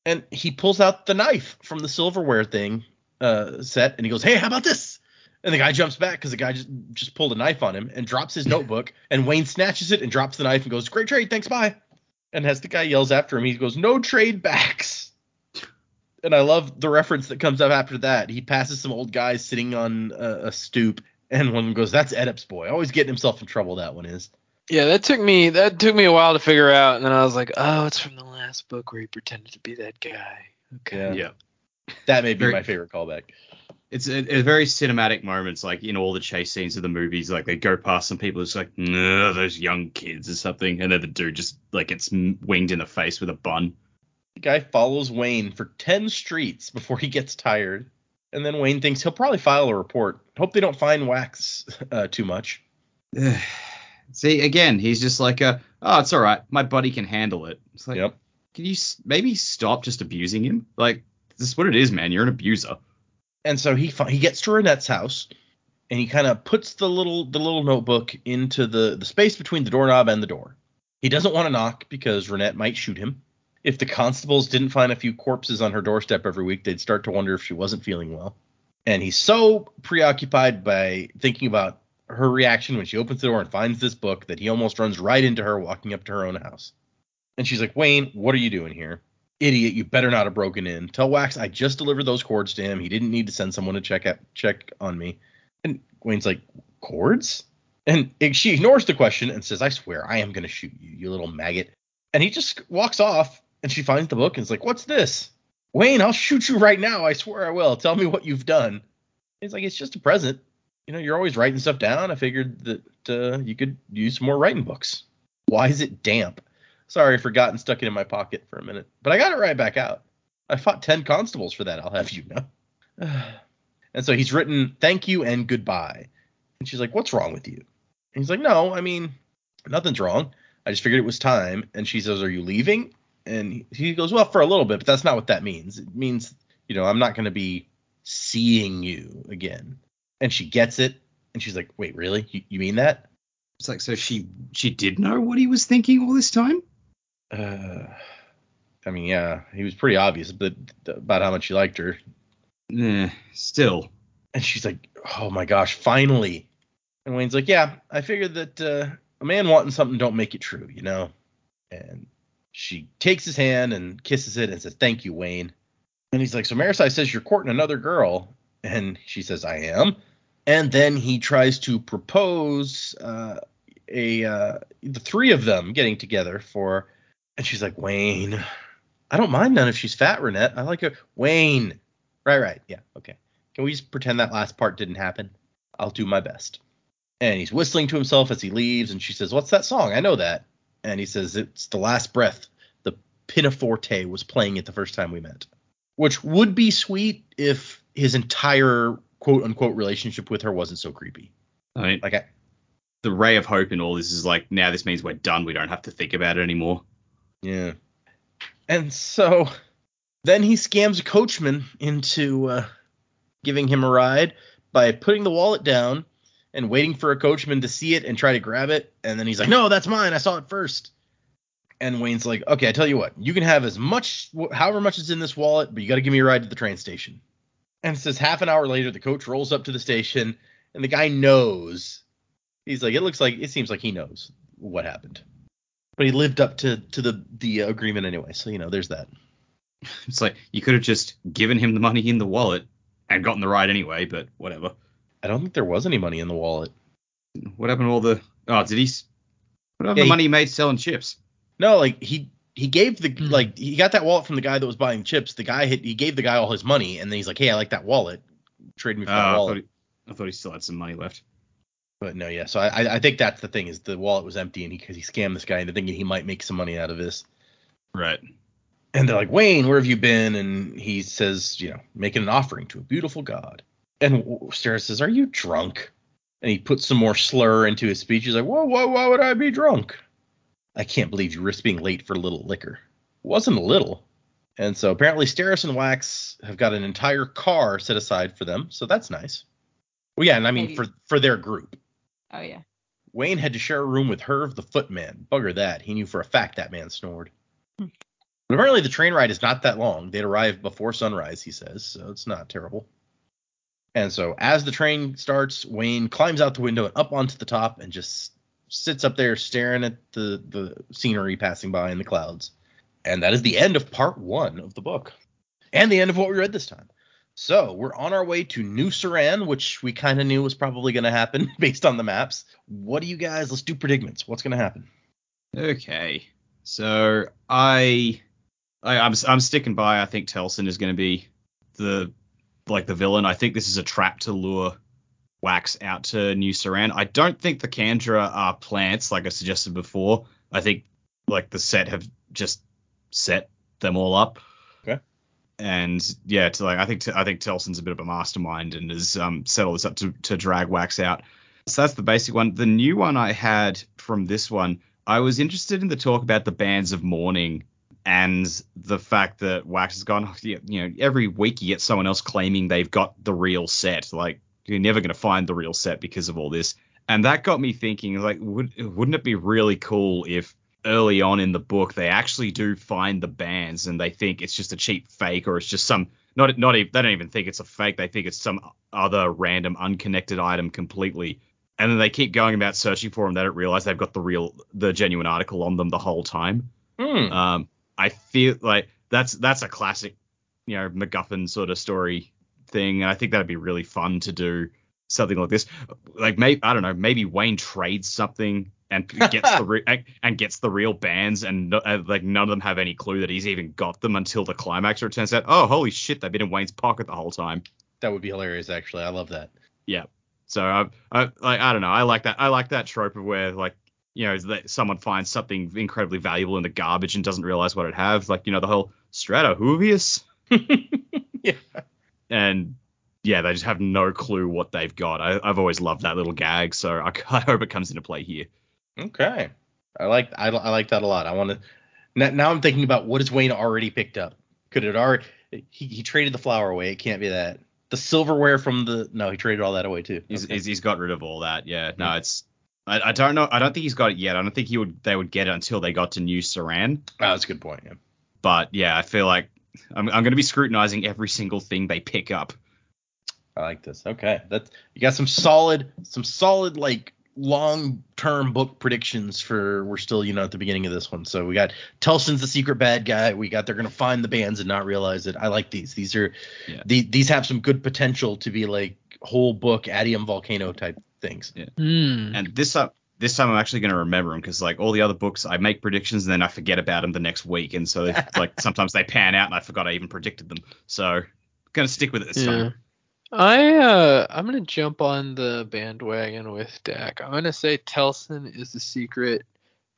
and he pulls out the knife from the silverware thing uh, set, and he goes, "Hey, how about this?" And the guy jumps back because the guy just just pulled a knife on him and drops his notebook. And Wayne snatches it and drops the knife and goes, "Great trade, thanks, bye." And as the guy yells after him, he goes, "No trade backs." And I love the reference that comes up after that. He passes some old guys sitting on a, a stoop, and one of them goes, "That's Oedipus boy, always getting himself in trouble." That one is. Yeah, that took me that took me a while to figure out, and then I was like, oh, it's from the last book where he pretended to be that guy. Okay. Yeah. Yeah. That may be my favorite callback. It's a, a very cinematic moments, like in all the chase scenes of the movies. Like they go past some people, it's like, no, those young kids or something, and then the dude just like gets winged in the face with a bun. The guy follows Wayne for 10 streets before he gets tired. And then Wayne thinks he'll probably file a report. Hope they don't find wax uh, too much. See, again, he's just like, a, oh, it's all right, my buddy can handle it. It's like, Yep. can you maybe stop just abusing him? Like, this is what it is, man. You're an abuser. And so he he gets to Ranette's house and he kind of puts the little the little notebook into the, the space between the doorknob and the door. He doesn't want to knock because Renette might shoot him. If the constables didn't find a few corpses on her doorstep every week, they'd start to wonder if she wasn't feeling well. And he's so preoccupied by thinking about her reaction when she opens the door and finds this book that he almost runs right into her walking up to her own house. And she's like, Wayne, what are you doing here? Idiot, you better not have broken in. Tell Wax I just delivered those cords to him. He didn't need to send someone to check out, check on me. And Wayne's like, cords? And she ignores the question and says, I swear, I am going to shoot you, you little maggot. And he just walks off and she finds the book and is like, What's this? Wayne, I'll shoot you right now. I swear I will. Tell me what you've done. He's like, It's just a present. You know, you're always writing stuff down. I figured that uh, you could use some more writing books. Why is it damp? Sorry, I forgot and stuck it in my pocket for a minute. But I got it right back out. I fought 10 constables for that, I'll have you know. and so he's written, Thank you and goodbye. And she's like, What's wrong with you? And he's like, No, I mean, nothing's wrong. I just figured it was time. And she says, Are you leaving? And he goes, Well, for a little bit, but that's not what that means. It means, you know, I'm not going to be seeing you again. And she gets it. And she's like, Wait, really? You, you mean that? It's like so she she did know what he was thinking all this time. Uh, I mean, yeah, he was pretty obvious but about how much he liked her. Eh, still. And she's like, Oh my gosh, finally. And Wayne's like, Yeah, I figured that uh, a man wanting something don't make it true, you know? And she takes his hand and kisses it and says, Thank you, Wayne. And he's like, So Marasi says you're courting another girl. And she says, I am. And then he tries to propose uh, a uh, the three of them getting together for. And she's like, Wayne, I don't mind none if she's fat, Ranette. I like her. Wayne. Right, right. Yeah, okay. Can we just pretend that last part didn't happen? I'll do my best. And he's whistling to himself as he leaves, and she says, What's that song? I know that. And he says, It's The Last Breath. The Pinaforte was playing it the first time we met. Which would be sweet if his entire quote unquote relationship with her wasn't so creepy. I mean, Like, I, the ray of hope in all this is like now this means we're done. We don't have to think about it anymore. Yeah. And so then he scams a coachman into uh, giving him a ride by putting the wallet down and waiting for a coachman to see it and try to grab it. And then he's like, no, that's mine. I saw it first. And Wayne's like, okay, I tell you what, you can have as much, however much is in this wallet, but you got to give me a ride to the train station. And it says half an hour later, the coach rolls up to the station, and the guy knows. He's like, it looks like, it seems like he knows what happened. But he lived up to to the the agreement anyway, so you know, there's that. It's like you could have just given him the money in the wallet and gotten the ride anyway, but whatever. I don't think there was any money in the wallet. What happened to all the? Oh, did he? What happened Yeah, to the he- money he made selling chips? No, like he he gave the Hmm. like he got that wallet from the guy that was buying chips. The guy had, he gave the guy all his money, and then he's like, hey, I like that wallet. Trade me for Oh, that I, wallet. thought he, I thought he still had some money left. But no, yeah. So I I- I think that's the thing is the wallet was empty, and he because he scammed this guy into thinking he might make some money out of this. Right. And they're like, Wayne, where have you been? And he says, you know, making an offering to a beautiful God. And Sarah says, Are you drunk? And he puts some more slur into his speech. He's like, Whoa, whoa, why would I be drunk? I can't believe you risked being late for a little liquor. Wasn't a little. And so apparently Steris and Wax have got an entire car set aside for them, so that's nice. Well, yeah, and I mean for for their group. Oh yeah. Wayne had to share a room with Herve the Footman. Bugger that. He knew for a fact that man snored. Hmm. But apparently the train ride is not that long. They'd arrive before sunrise, he says, so it's not terrible. And so as the train starts, Wayne climbs out the window and up onto the top and just sits up there staring at the, the scenery passing by in the clouds. And that is the end of part one of the book. And the end of what we read this time. So we're on our way to New Seran, which we kind of knew was probably going to happen based on the maps. What do you guys? Let's do predicaments. What's going to happen? Okay. So I, I I'm I'm sticking by. I think Telsin is going to be the like the villain. I think this is a trap to lure Wax out to New Seran. I don't think the Kandra are plants like I suggested before. I think like the set have just set them all up. And yeah, to like I think I think Telsin's a bit of a mastermind and has um, set all this up to to drag Wax out. So that's the basic one. The new one I had from this one, I was interested in the talk about the bands of mourning and the fact that Wax has gone, you know, every week you get someone else claiming they've got the real set. Like you're never going to find the real set because of all this. And that got me thinking, like, would, wouldn't it be really cool if early on in the book they actually do find the bands and they think it's just a cheap fake or it's just some not not even they don't even think it's a fake they think it's some other random unconnected item completely and then they keep going about searching for them. They don't realize they've got the real, the genuine article on them the whole time. Hmm. Um, I feel like that's that's a classic, you know, MacGuffin sort of story thing, and I think that'd be really fun to do something like this. Like maybe I don't know, maybe Wayne trades something and gets the re- and- gets the real bands, and no, uh, like none of them have any clue that he's even got them until the climax, or it turns out, oh holy shit, they've been in Wayne's pocket the whole time. that would be hilarious. Actually, I love that. Yeah. So I, I like I don't know, I like that I like that trope of where like you know that someone finds something incredibly valuable in the garbage and doesn't realize what it has, like you know the whole strata Stratohuvius. yeah. and yeah, they just have no clue what they've got. I, I've always loved that little gag, so I, I hope it comes into play here. Okay. I like I, I like that a lot. I want to now, now I'm thinking about what has Wayne already picked up? Could it already he, he traded the flower away. It can't be that. The silverware from the no, he traded all that away too. He's, Okay. he's, he's got rid of all that. Yeah, no, Hmm. it's I, I don't know. I don't think he's got it yet. I don't think he would they would get it until they got to New Seran. oh, that's a good point. Yeah. But yeah, I feel like I'm, I'm going to be scrutinizing every single thing they pick up. I like this. Okay. That's you got some solid some solid like long term book predictions for we're still, you know, at the beginning of this one. So we got Telsin's the secret bad guy. We got they're gonna find the bands and not realize it. I like these. These are Yeah. the, these have some good potential to be like whole book Atium volcano type things. Hmm. And this time, this time I'm actually going to remember them because like all the other books, I make predictions and then I forget about them the next week, and so like sometimes they pan out and I forgot I even predicted them. So going to stick with it this Yeah. time. I uh I'm gonna jump on the bandwagon with Dak. I'm gonna say Telsin is the secret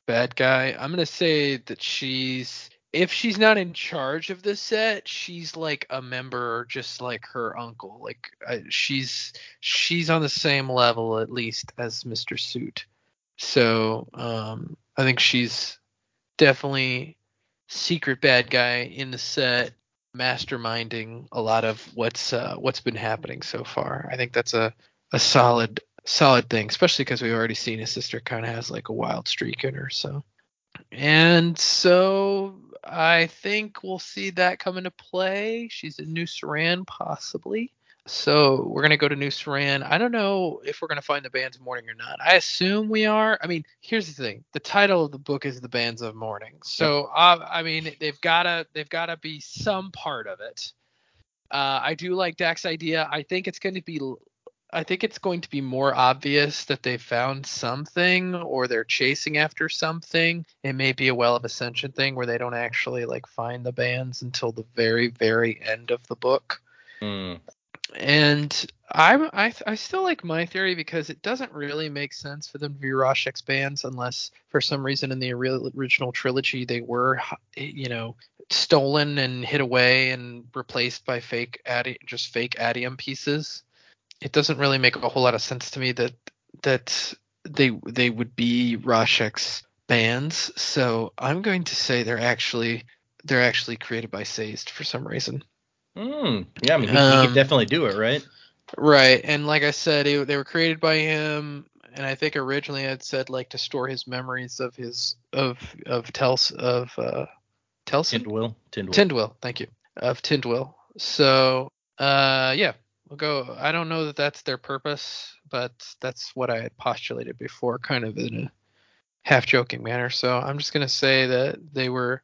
bad guy. I'm gonna say that she's if she's not in charge of the set, she's like a member, just like her uncle. Like I, she's she's on the same level at least as Mr. Suit. So um I think she's definitely secret bad guy in the set masterminding a lot of what's uh, what's been happening so far. I think that's a a solid solid thing, especially because we've already seen his sister kind of has like a wild streak in her. So, and so I think we'll see that come into play. She's a New Seran possibly. So we're gonna go to New Seran. I don't know if we're gonna find the bands of mourning or not. I assume we are. I mean, here's the thing: the title of the book is the bands of mourning. So uh, I mean, they've gotta they've gotta be some part of it. Uh, I do like Dak's idea. I think it's going to be I think it's going to be more obvious that they found something or they're chasing after something. It may be a well of ascension thing where they don't actually like find the bands until the very very end of the book Hmm. And I'm I I still like my theory because it doesn't really make sense for them to be Rashek's bands unless for some reason in the original trilogy they were eh, you know stolen and hid away and replaced by fake adi- just fake atium pieces. It doesn't really make a whole lot of sense to me that that they they would be Rashek's bands. So I'm going to say they're actually they're actually created by Sazed for some reason. Hmm. Yeah, I mean, he, he Um, could definitely do it, right? Right, and like I said, it, they were created by him, and I think originally I'd said like to store his memories of his of of Tels of uh Telsin Tindwyl. Tindwyl. Tindwyl, thank you, of Tindwyl. So uh yeah, we'll go. I don't know that that's their purpose, but that's what I had postulated before, kind of in a half joking manner. So I'm just gonna say that they were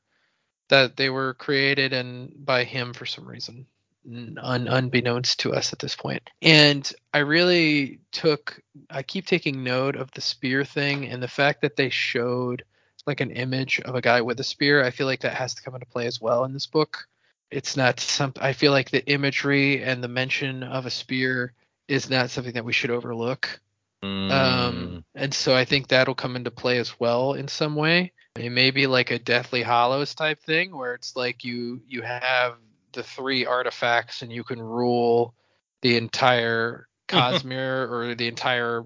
that they were created and by him for some reason un, unbeknownst to us at this point and i really took i keep taking note of the spear thing and the fact that they showed like an image of a guy with a spear i feel like that has to come into play as well in this book it's not something i feel like the imagery and the mention of a spear is not something that we should overlook Hmm. um, and so I think that'll come into play as well in some way. It may be like a Deathly Hallows type thing where it's like you you have the three artifacts and you can rule the entire mm-hmm. Cosmere or the entire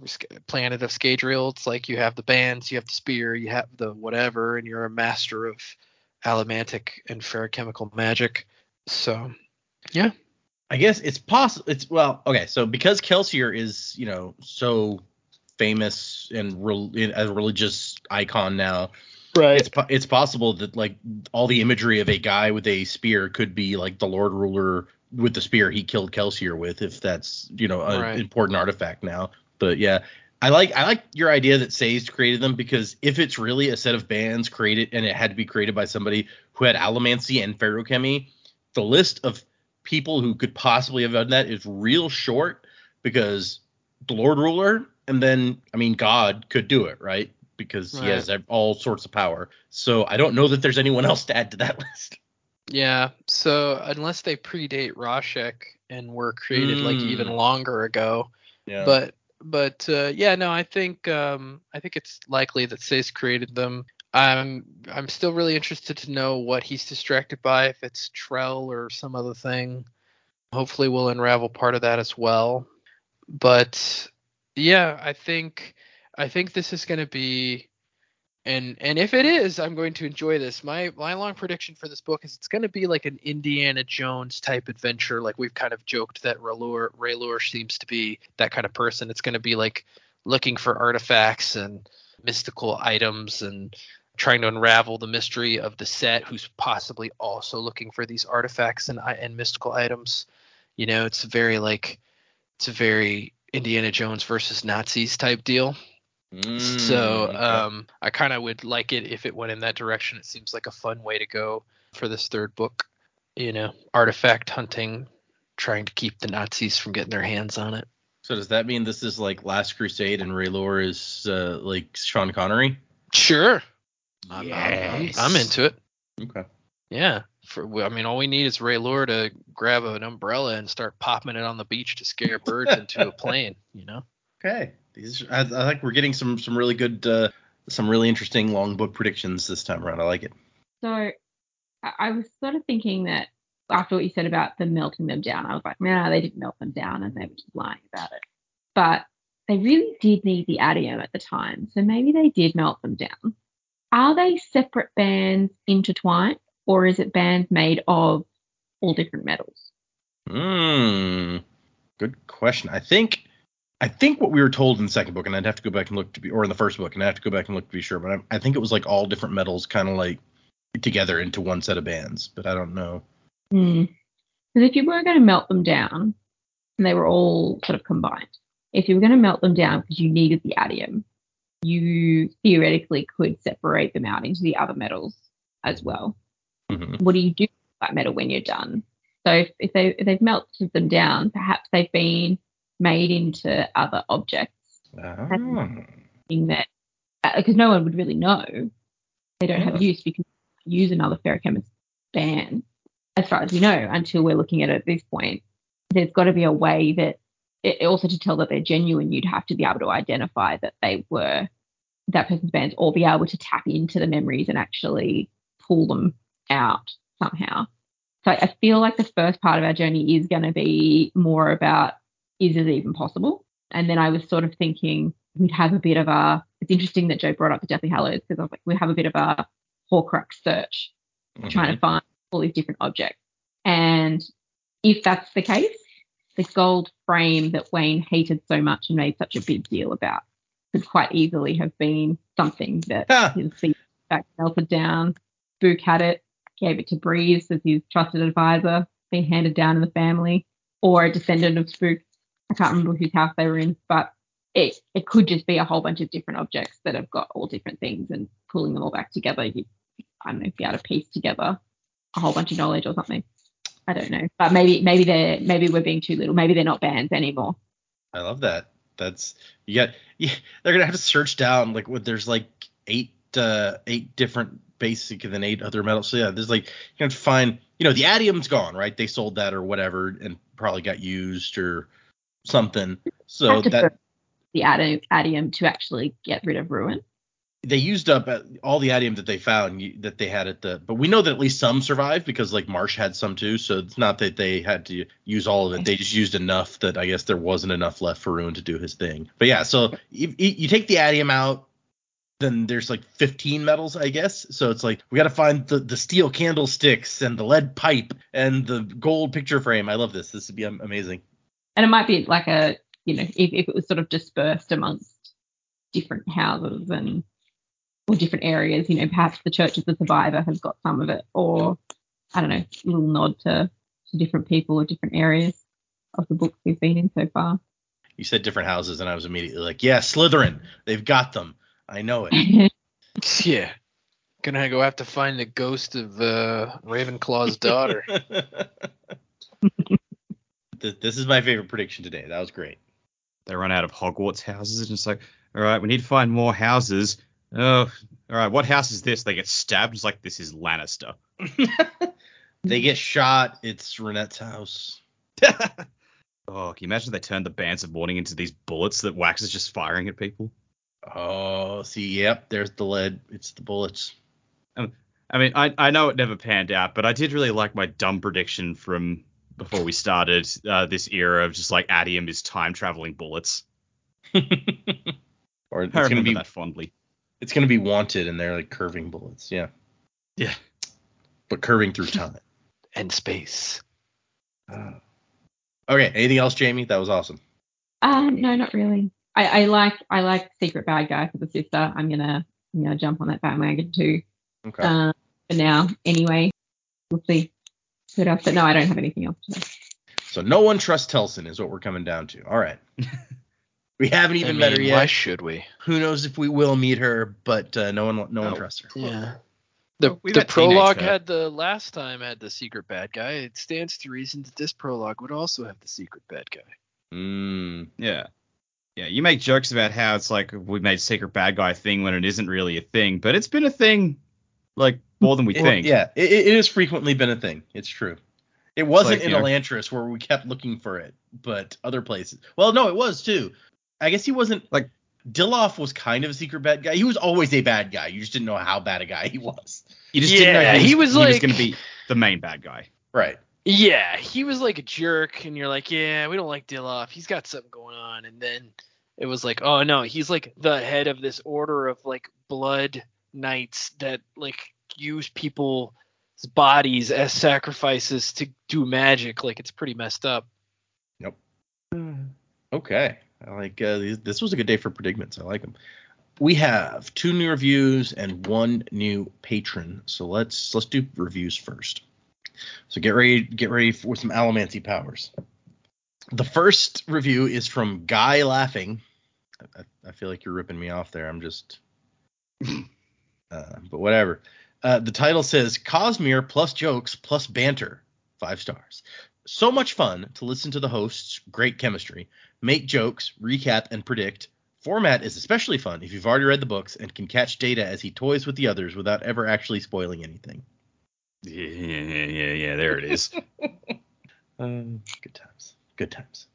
planet of Scadrial. It's like you have the bands, you have the spear, you have the whatever, and you're a master of allomantic and feruchemical magic. So yeah. I guess it's possible. It's well, okay. So because Kelsier is, you know, so famous and as a religious icon now, right. it's po- it's possible that like all the imagery of a guy with a spear could be like the Lord Ruler with the spear he killed Kelsier with, if that's you know an Right. important artifact now. But yeah, I like I like your idea that Sazed created them because if it's really a set of bands created and it had to be created by somebody who had allomancy and feruchemy, the list of people who could possibly have done that is real short because the Lord Ruler and then I mean God could do it, right? Because he has all sorts of power. So I don't know that there's anyone else to add to that list. Yeah. So unless they predate Rashek and were created like even Mm. longer ago, Yeah. but but uh, yeah, no, I think um, I think it's likely that Sazed created them. I'm I'm still really interested to know what he's distracted by, if it's Trell or some other thing. Hopefully, we'll unravel part of that as well. But yeah, I think I think this is going to be and and if it is, I'm going to enjoy this. My my long prediction for this book is it's going to be like an Indiana Jones type adventure. Like we've kind of joked that ReLuur ReLuur seems to be that kind of person. It's going to be like looking for artifacts and mystical items and trying to unravel the mystery of the set who's possibly also looking for these artifacts and and mystical items. You know, it's very like it's a very Indiana Jones versus Nazis type deal. Mm, So okay. um, I kind of would like it if it went in that direction. It seems like a fun way to go for this third book. You know, artifact hunting, trying to keep the Nazis from getting their hands on it. So does that mean this is like Last Crusade and ReLuur is uh, like Sean Connery? Sure, I'm, I'm, I'm, Yes. I'm into it. Okay. Yeah. For I mean, all we need is ReLuur to grab an umbrella and start popping it on the beach to scare birds into a plane. You know. Okay. These I, I think we're getting some some really good uh, some really interesting long book predictions this time around. I like it. So I, I was sort of thinking that after what you said about them melting them down, I was like, no, they didn't melt them down and they were just lying about it. But they really did need the atium at the time. So maybe they did melt them down. Are they separate bands intertwined or is it bands made of all different metals? Hmm. Good question. I think I think what we were told in the second book, and I'd have to go back and look to be, or in the first book, and I have to go back and look to be sure, but I, I think it was like all different metals, kind of like together into one set of bands, but I don't know. Because if you were going to melt them down and they were all sort of combined, if you were going to melt them down because you needed the atium, you theoretically could separate them out into the other metals as well. Mhm. What do you do with that metal when you're done? So if, if they if they've melted them down, perhaps they've been made into other objects. Ah. Thing that because no one would really know. They don't Yeah. have use because use another feruchemist ban, as far as we know, until we're looking at it at this point. There's got to be a way that it, also to tell that they're genuine, you'd have to be able to identify that they were that person's bands, or be able to tap into the memories and actually pull them out somehow. So I feel like the first part of our journey is going to be more about is it even possible? And then I was sort of thinking we'd have a bit of a. It's interesting that Joe brought up the Deathly Hallows because I was like, we have a bit of a Horcrux search, trying to find all these different objects. And if that's the case, the gold frame that Wayne hated so much and made such a big deal about could quite easily have been something that Ah. his feedback melted down. Spook had it, gave it to Breeze as his trusted advisor, been handed down in the family, or a descendant of Spook. I can't remember whose house they were in, but it, it could just be a whole bunch of different objects that have got all different things and pulling them all back together. You, I don't know, be able to piece together a whole bunch of knowledge or something. I don't know, but maybe maybe they're maybe we're being too little. Maybe they're not bands anymore. I love that. That's you got. Yeah, they're gonna have to search down like what there's like eight uh eight different basic and then eight other metals. So yeah, there's like you to find. You know, the atium's gone, right? They sold that or whatever, and probably got used or something. So that the atium, atium to actually get rid of ruin. they used up all the atium that they found that they had at the but we know that at least some survived because like marsh had some too. So it's not that they had to use all of it. They just used enough that i guess there wasn't enough left for ruin to do his thing. But yeah so you, you you take the atium out then there's like 15 metals i guess. So it's like we got to find the, the steel candlesticks and the lead pipe and the gold picture frame. I love this. This would be amazing And it might be like a, you know, if, if it was sort of dispersed amongst different houses and or different areas, you know, perhaps the Church of the Survivor has got some of it, or I don't know, a little nod to, to different people or different areas of the books we've been in so far. You said different houses, and I was immediately like, yeah, Slytherin. They've got them. I know it. Yeah. Gonna go have to find the ghost of uh, Ravenclaw's daughter. Th- this is my favorite prediction today. That was great. They run out of Hogwarts houses, and it's like, all right, we need to find more houses. Oh, all right, what house is this? They get stabbed. It's like this is Lannister. they get shot. It's Ranette's house. oh, can you imagine if they turned the bands of mourning into these bullets that Wax is just firing at people? Oh, see, yep, there's the lead. It's the bullets. Um, I mean, I, I know it never panned out, but I did really like my dumb prediction from before we started uh, this era of just like Atium is time traveling bullets. or it's I gonna remember be that fondly. it's gonna be wanted, and they're like curving bullets. Yeah, Yeah. but curving through time. and space. Okay, anything else, Jamie? That was awesome. Uh, no, not really. I, I like I like secret bad guy for the sister. I'm gonna I'm gonna jump on that bandwagon too. Okay. Uh, for now, anyway. We'll see. What else? But no, I don't have anything else. To. So no one trusts Telsin is what we're coming down to. All right. we haven't even I met her yet. Why should we? Who knows if we will meet her? But uh, no one, no one Oh. trusts her. Yeah. The, we the met teenage prologue had the last time had the secret bad guy. It stands to reason that this prologue would also have the secret bad guy. Mm, Yeah. Yeah, you make jokes about how it's like we made secret bad guy thing when it isn't really a thing, but it's been a thing like more than we it- think. yeah, it, it has frequently been a thing. It's true. It wasn't like, in you know- Elantris where we kept looking for it, but other places. Well, no, it was too. I guess he wasn't Like- Dilaf was kind of a secret bad guy. He was always a bad guy. You just didn't know how bad a guy he was. You just didn't know Yeah, he he was, was he was going to be the main bad guy. Right. Yeah, he was like a jerk, and you're like, yeah, we don't like Dilaf. He's got something going on. And then it was like, oh no, he's like the head of this order of like blood knights that like use people's bodies as sacrifices to do magic. Like it's pretty messed up. Nope. Okay. I like uh, these- this was a good day for predicaments. I like them. We have two new reviews and one new patron. So let's let's do reviews first. So get ready get ready for some allomancy powers. The first review is from Guy Laughing. I- I feel like you're ripping me off there. I'm just uh, but whatever. Uh, the title says Cosmere plus jokes plus banter. Five stars. So much fun to listen to the hosts. Great chemistry make jokes, recap, and predict. Format is especially fun if you've already read the books and can catch Data as he toys with the others without ever actually spoiling anything. Yeah, yeah, yeah, yeah. There it is. Um, good times. Good times.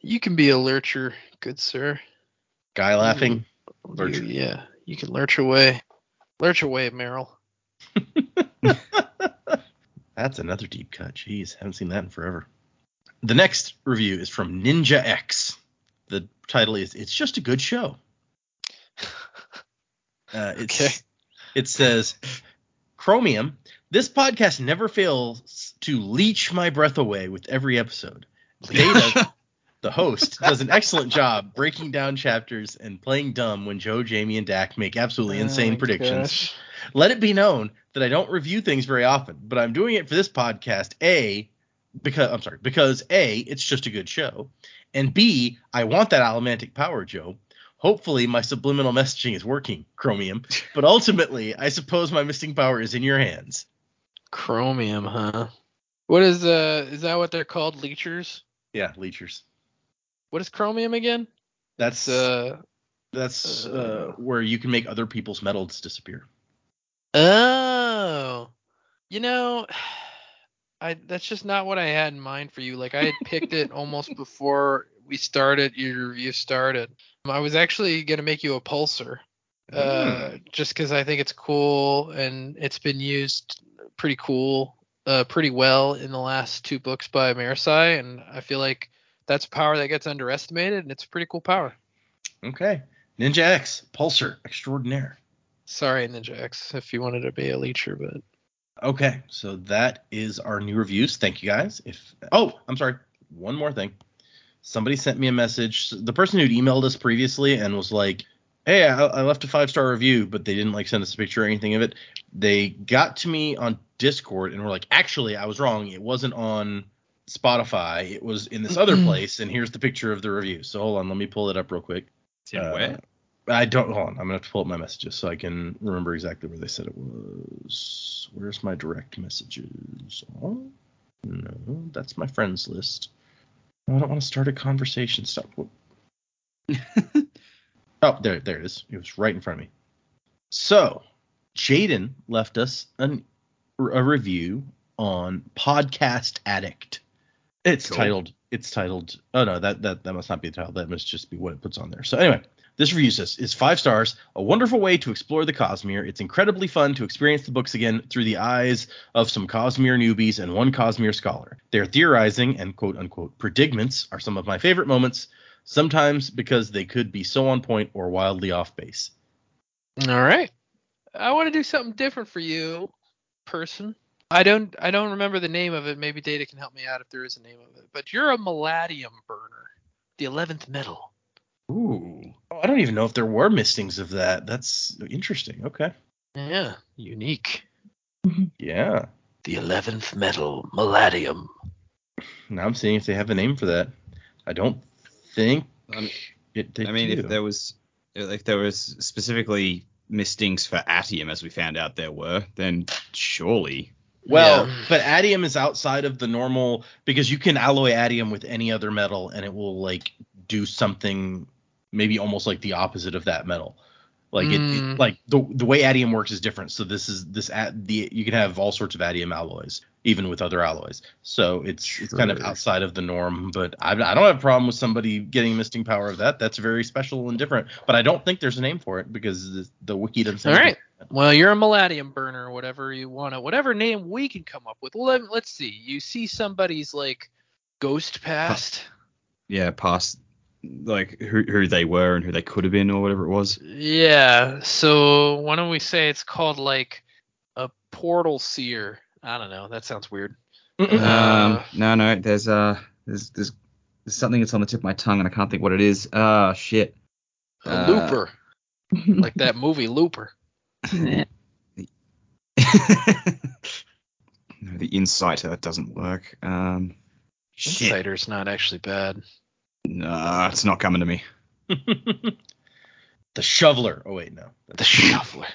You can be a lurcher, good sir. Guy laughing. You- Lurcher. yeah, you can lurch away. Lurch away, Meryl. That's another deep cut. Jeez, haven't seen that in forever. The next review is from Ninja X. The title is "It's just a good show." Uh, it's, Okay. It says, Chromium, this podcast never fails to leech my breath away with every episode. Data, the host, does an excellent job breaking down chapters and playing dumb when Joe, Jamie, and Dak make absolutely insane Oh predictions. gosh. Let it be known that I don't review things very often, but I'm doing it for this podcast. A, because I'm sorry, because A, it's just a good show, and B, I want that allomantic power, Joe. Hopefully, my subliminal messaging is working, Chromium. But ultimately, I suppose my missing power is in your hands. Chromium, huh? What is uh is that what they're called? Leechers? Yeah, leechers. What is chromium again? That's uh that's uh, uh, where you can make other people's metals disappear. oh. You know, I that's just not what I had in mind for you. Like I had picked it almost before we started your review started. I was actually gonna make you a Pulser. Uh, just because I think it's cool and it's been used pretty cool, uh, pretty well in the last two books by Marasi, and I feel like that's a power that gets underestimated, and it's a pretty cool power. Okay. Ninja X, Pulser, Extraordinaire. Sorry, Ninja X, if you wanted to be a leecher, but Okay, so that is our new reviews. Thank you guys. If oh, I'm sorry, one more thing. Somebody sent me a message. The person who'd emailed us previously and was like, "Hey, I, I left a five star review, but they didn't like send us a picture or anything of it." They got to me on Discord and were like, "Actually, I was wrong. It wasn't on Spotify. It was in this other place, and here's the picture of the review. So hold on, let me pull it up real quick. It's in Uh, where? I don't hold on. I'm gonna have to pull up my messages so I can remember exactly where they said it was. Where's my direct messages? Oh, no, that's my friends list. I don't want to start a conversation. Stop. Oh, there, there it is. It was right in front of me. So, Jaden left us an, a review on Podcast Addict. It's Cool. titled. It's titled. Oh no, that that that must not be the title. That must just be what it puts on there. So anyway, this review says is five stars. A wonderful way to explore the Cosmere. It's incredibly fun to experience the books again through the eyes of some Cosmere newbies and one Cosmere scholar. Their theorizing and quote unquote predicments are some of my favorite moments. Sometimes because they could be so on point or wildly off base. All right. I want to do something different for you, person. I don't I don't remember the name of it. Maybe Data can help me out if there is a name of it. But you're a Malatium burner, the eleventh metal. Ooh. Oh, I don't even know if there were mistings of that. That's interesting. Okay. Yeah, unique. Yeah. The eleventh metal, Malatium. Now I'm seeing if they have a name for that. I don't think I mean, it. They I mean, do. if there was, if there was specifically mistings for Atium, as we found out there were, then surely. Well, Yeah. but atium is outside of the normal because you can alloy atium with any other metal and it will like do something maybe almost like the opposite of that metal. Like it, Mm. it like the the way atium works is different. So this is this at the you can have all sorts of atium alloys even with other alloys. So it's it's kind of outside of the norm, but I, I don't have a problem with somebody getting misting power of that. That's very special and different. But I don't think there's a name for it because the, the wiki doesn't say All right. Well, you're a Malatium burner, whatever you want to, whatever name we can come up with. Let, let's see. You see somebody's like ghost past. Yeah, past like who who they were and who they could have been or whatever it was. Yeah. So why don't we say it's called like a portal seer? I don't know. That sounds weird. Mm-mm. Uh, um, no, no, there's uh, there's, there's there's something that's on the tip of my tongue and I can't think what it is. Ah, shit. A Uh, looper, like that movie Looper. no, the insight that doesn't work. Um, shit. Insider's not actually bad. No, it's not coming to me. the shoveler. Oh wait, no. The shuffler.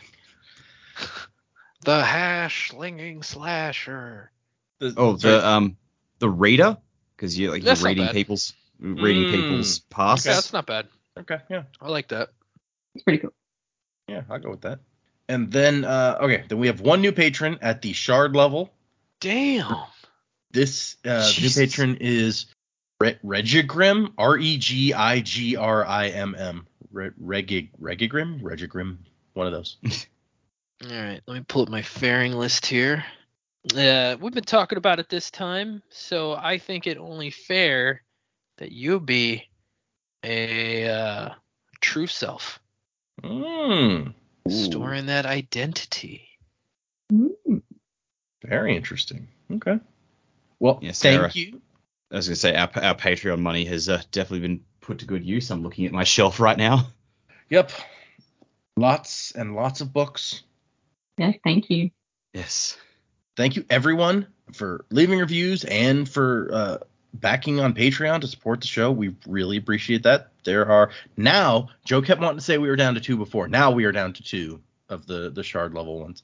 The hash slinging slasher. The- Oh, sorry. the um, the reader, because you like That's you're not reading people's reading Mm. people's past. Yeah, that's not bad. okay, yeah, I like that. It's pretty cool. yeah, I'll go with that. And then, uh, okay, then we have one new patron at the shard level. Damn. This uh, new patron is Re- Regigrim, R E G I G R I M M. Re- Regigrim, Regigrim, one of those. All right, let me pull up my Ferring list here. Uh, we've been talking about it this time, so I think it only fair that you be a uh, true self, Mm, storing that identity. Mm. very interesting. Okay. Well, Yes, thank Sarah. you. I was gonna say our our Patreon money has uh, definitely been put to good use. I'm looking at my shelf right now. Yep. Lots and lots of books. Yes, thank you. Yes. thank you everyone for leaving reviews and for uh, backing on Patreon to support the show. We really appreciate that. There are now Joe kept wanting to say we were down to two before. Now we are down to two of the the shard level ones.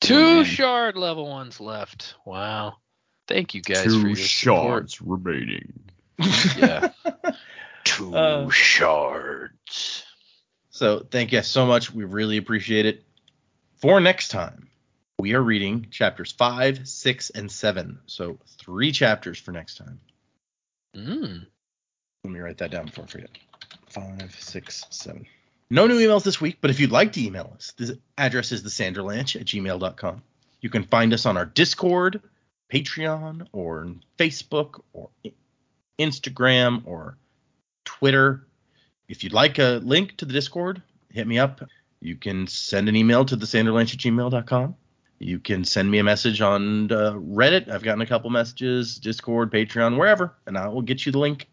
Two man. shard level ones left. Wow. Thank you guys for Two your support. shards remaining. Yeah. Two Uh, shards. So thank you guys so much. We really appreciate it. For next time, we are reading chapters five, six, and seven. So three chapters for next time. Mm. Let me write that down before I forget. Five, six, seven. No new emails this week, but if you'd like to email us, the address is thesanderlanche at gmail.com. You can find us on our Discord, Patreon, or Facebook, or Instagram, or Twitter. If you'd like a link to the Discord, hit me up. You can send an email to thesanderlanche at gmail.com. You can send me a message on uh, Reddit. I've gotten a couple messages, Discord, Patreon, wherever, and I will get you the link.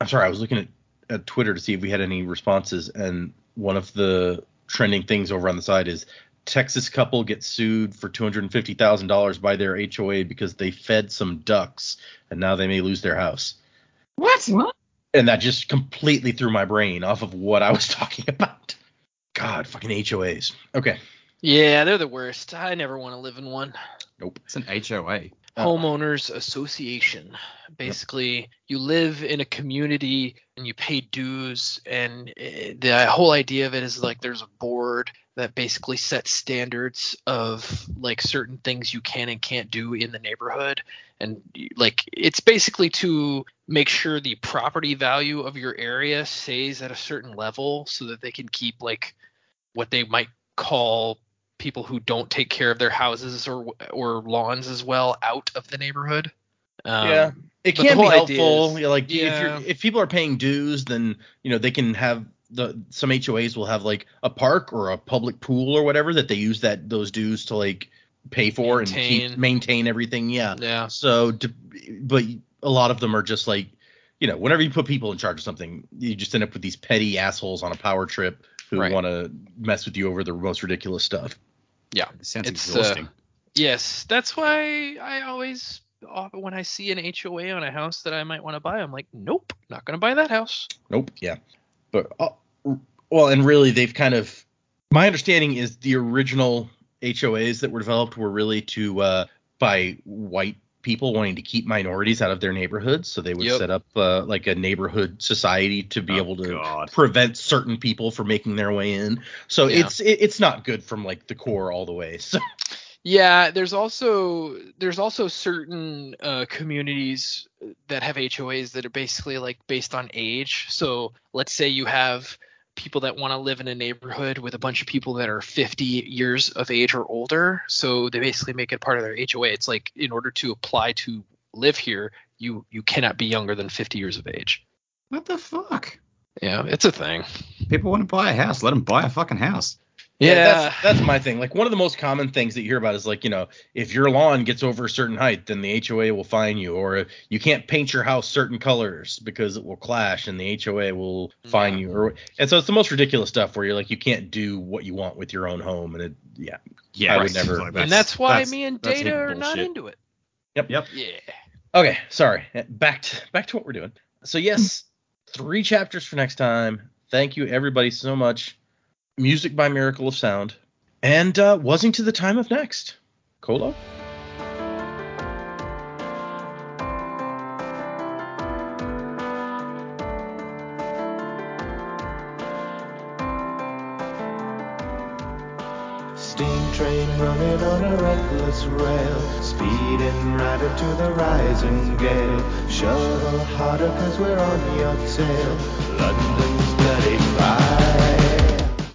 I'm sorry, I was looking at, at Twitter to see if we had any responses, and one of the trending things over on the side is Texas couple gets sued for $250,000 by their HOA because they fed some ducks and now they may lose their house. What? What? And that just completely threw my brain off of what I was talking about. God, fucking HOAs. Okay. Yeah, they're the worst. I never want to live in one. Nope. It's an HOA. Uh, Homeowners Association. Basically, you live in a community and you pay dues, and eh, the whole idea of it is like there's a board that basically sets standards of like certain things you can and can't do in the neighborhood, and like it's basically to make sure the property value of your area stays at a certain level so that they can keep like what they might call people who don't take care of their houses or or lawns as well out of the neighborhood. Um, yeah. It can be helpful. is- you know, like if yeah. you're if people are paying dues, then you know they can have the some HOAs will have like a park or a public pool or whatever that they use that those dues to like pay for and keep Maintain. maintain everything. Yeah. Yeah. So, d- but a lot of them are just like, you know, whenever you put people in charge of something, you just end up with these petty assholes on a power trip who Right. want to mess with you over the most ridiculous stuff. Yeah. It sounds It's, exhausting. Uh, yes, that's why I always uh, when I see an HOA on a house that I might want to buy, I'm like, nope, not gonna buy that house. Nope. Yeah. But uh, well, and really, they've kind of. My understanding is the original HOAs that were developed were really to uh, by white people wanting to keep minorities out of their neighborhoods, so they would Yep. set up uh, like a neighborhood society to be Oh, able to God. prevent certain people from making their way in. So Yeah. it's it, it's not good from like the core all the way. So Yeah, there's also there's also certain uh, communities that have HOAs that are basically like based on age. So let's say you have people that want to live in a neighborhood with a bunch of people that are 50 years of age or older. So they basically make it part of their HOA. It's like in order to apply to live here, you you cannot be younger than 50 years of age. What the fuck? Yeah, it's a thing. People want to buy a house. Let them buy a fucking house. That's that's my thing. Like one of the most common things that you hear about is like, you know, if your lawn gets over a certain height, then the HOA will fine you, or you can't paint your house certain colors because it will clash and the HOA will fine Yeah. you. Or and so it's the most ridiculous stuff where you're like you can't do what you want with your own home and it yeah. Yeah, I would never- Like, and that's why that's- me and Data hidden are not into it. Yep. Yep. Yeah. Okay, sorry. Back to back to what we're doing. So yes, three chapters for next time. Thank you everybody so much. Music by Miracle of Sound. And uh wasing to the time of next. Colo? Steam train running on a reckless rail, speeding right into the rising gale. Shuttle harder cause we're on your tail. London's bloody cry.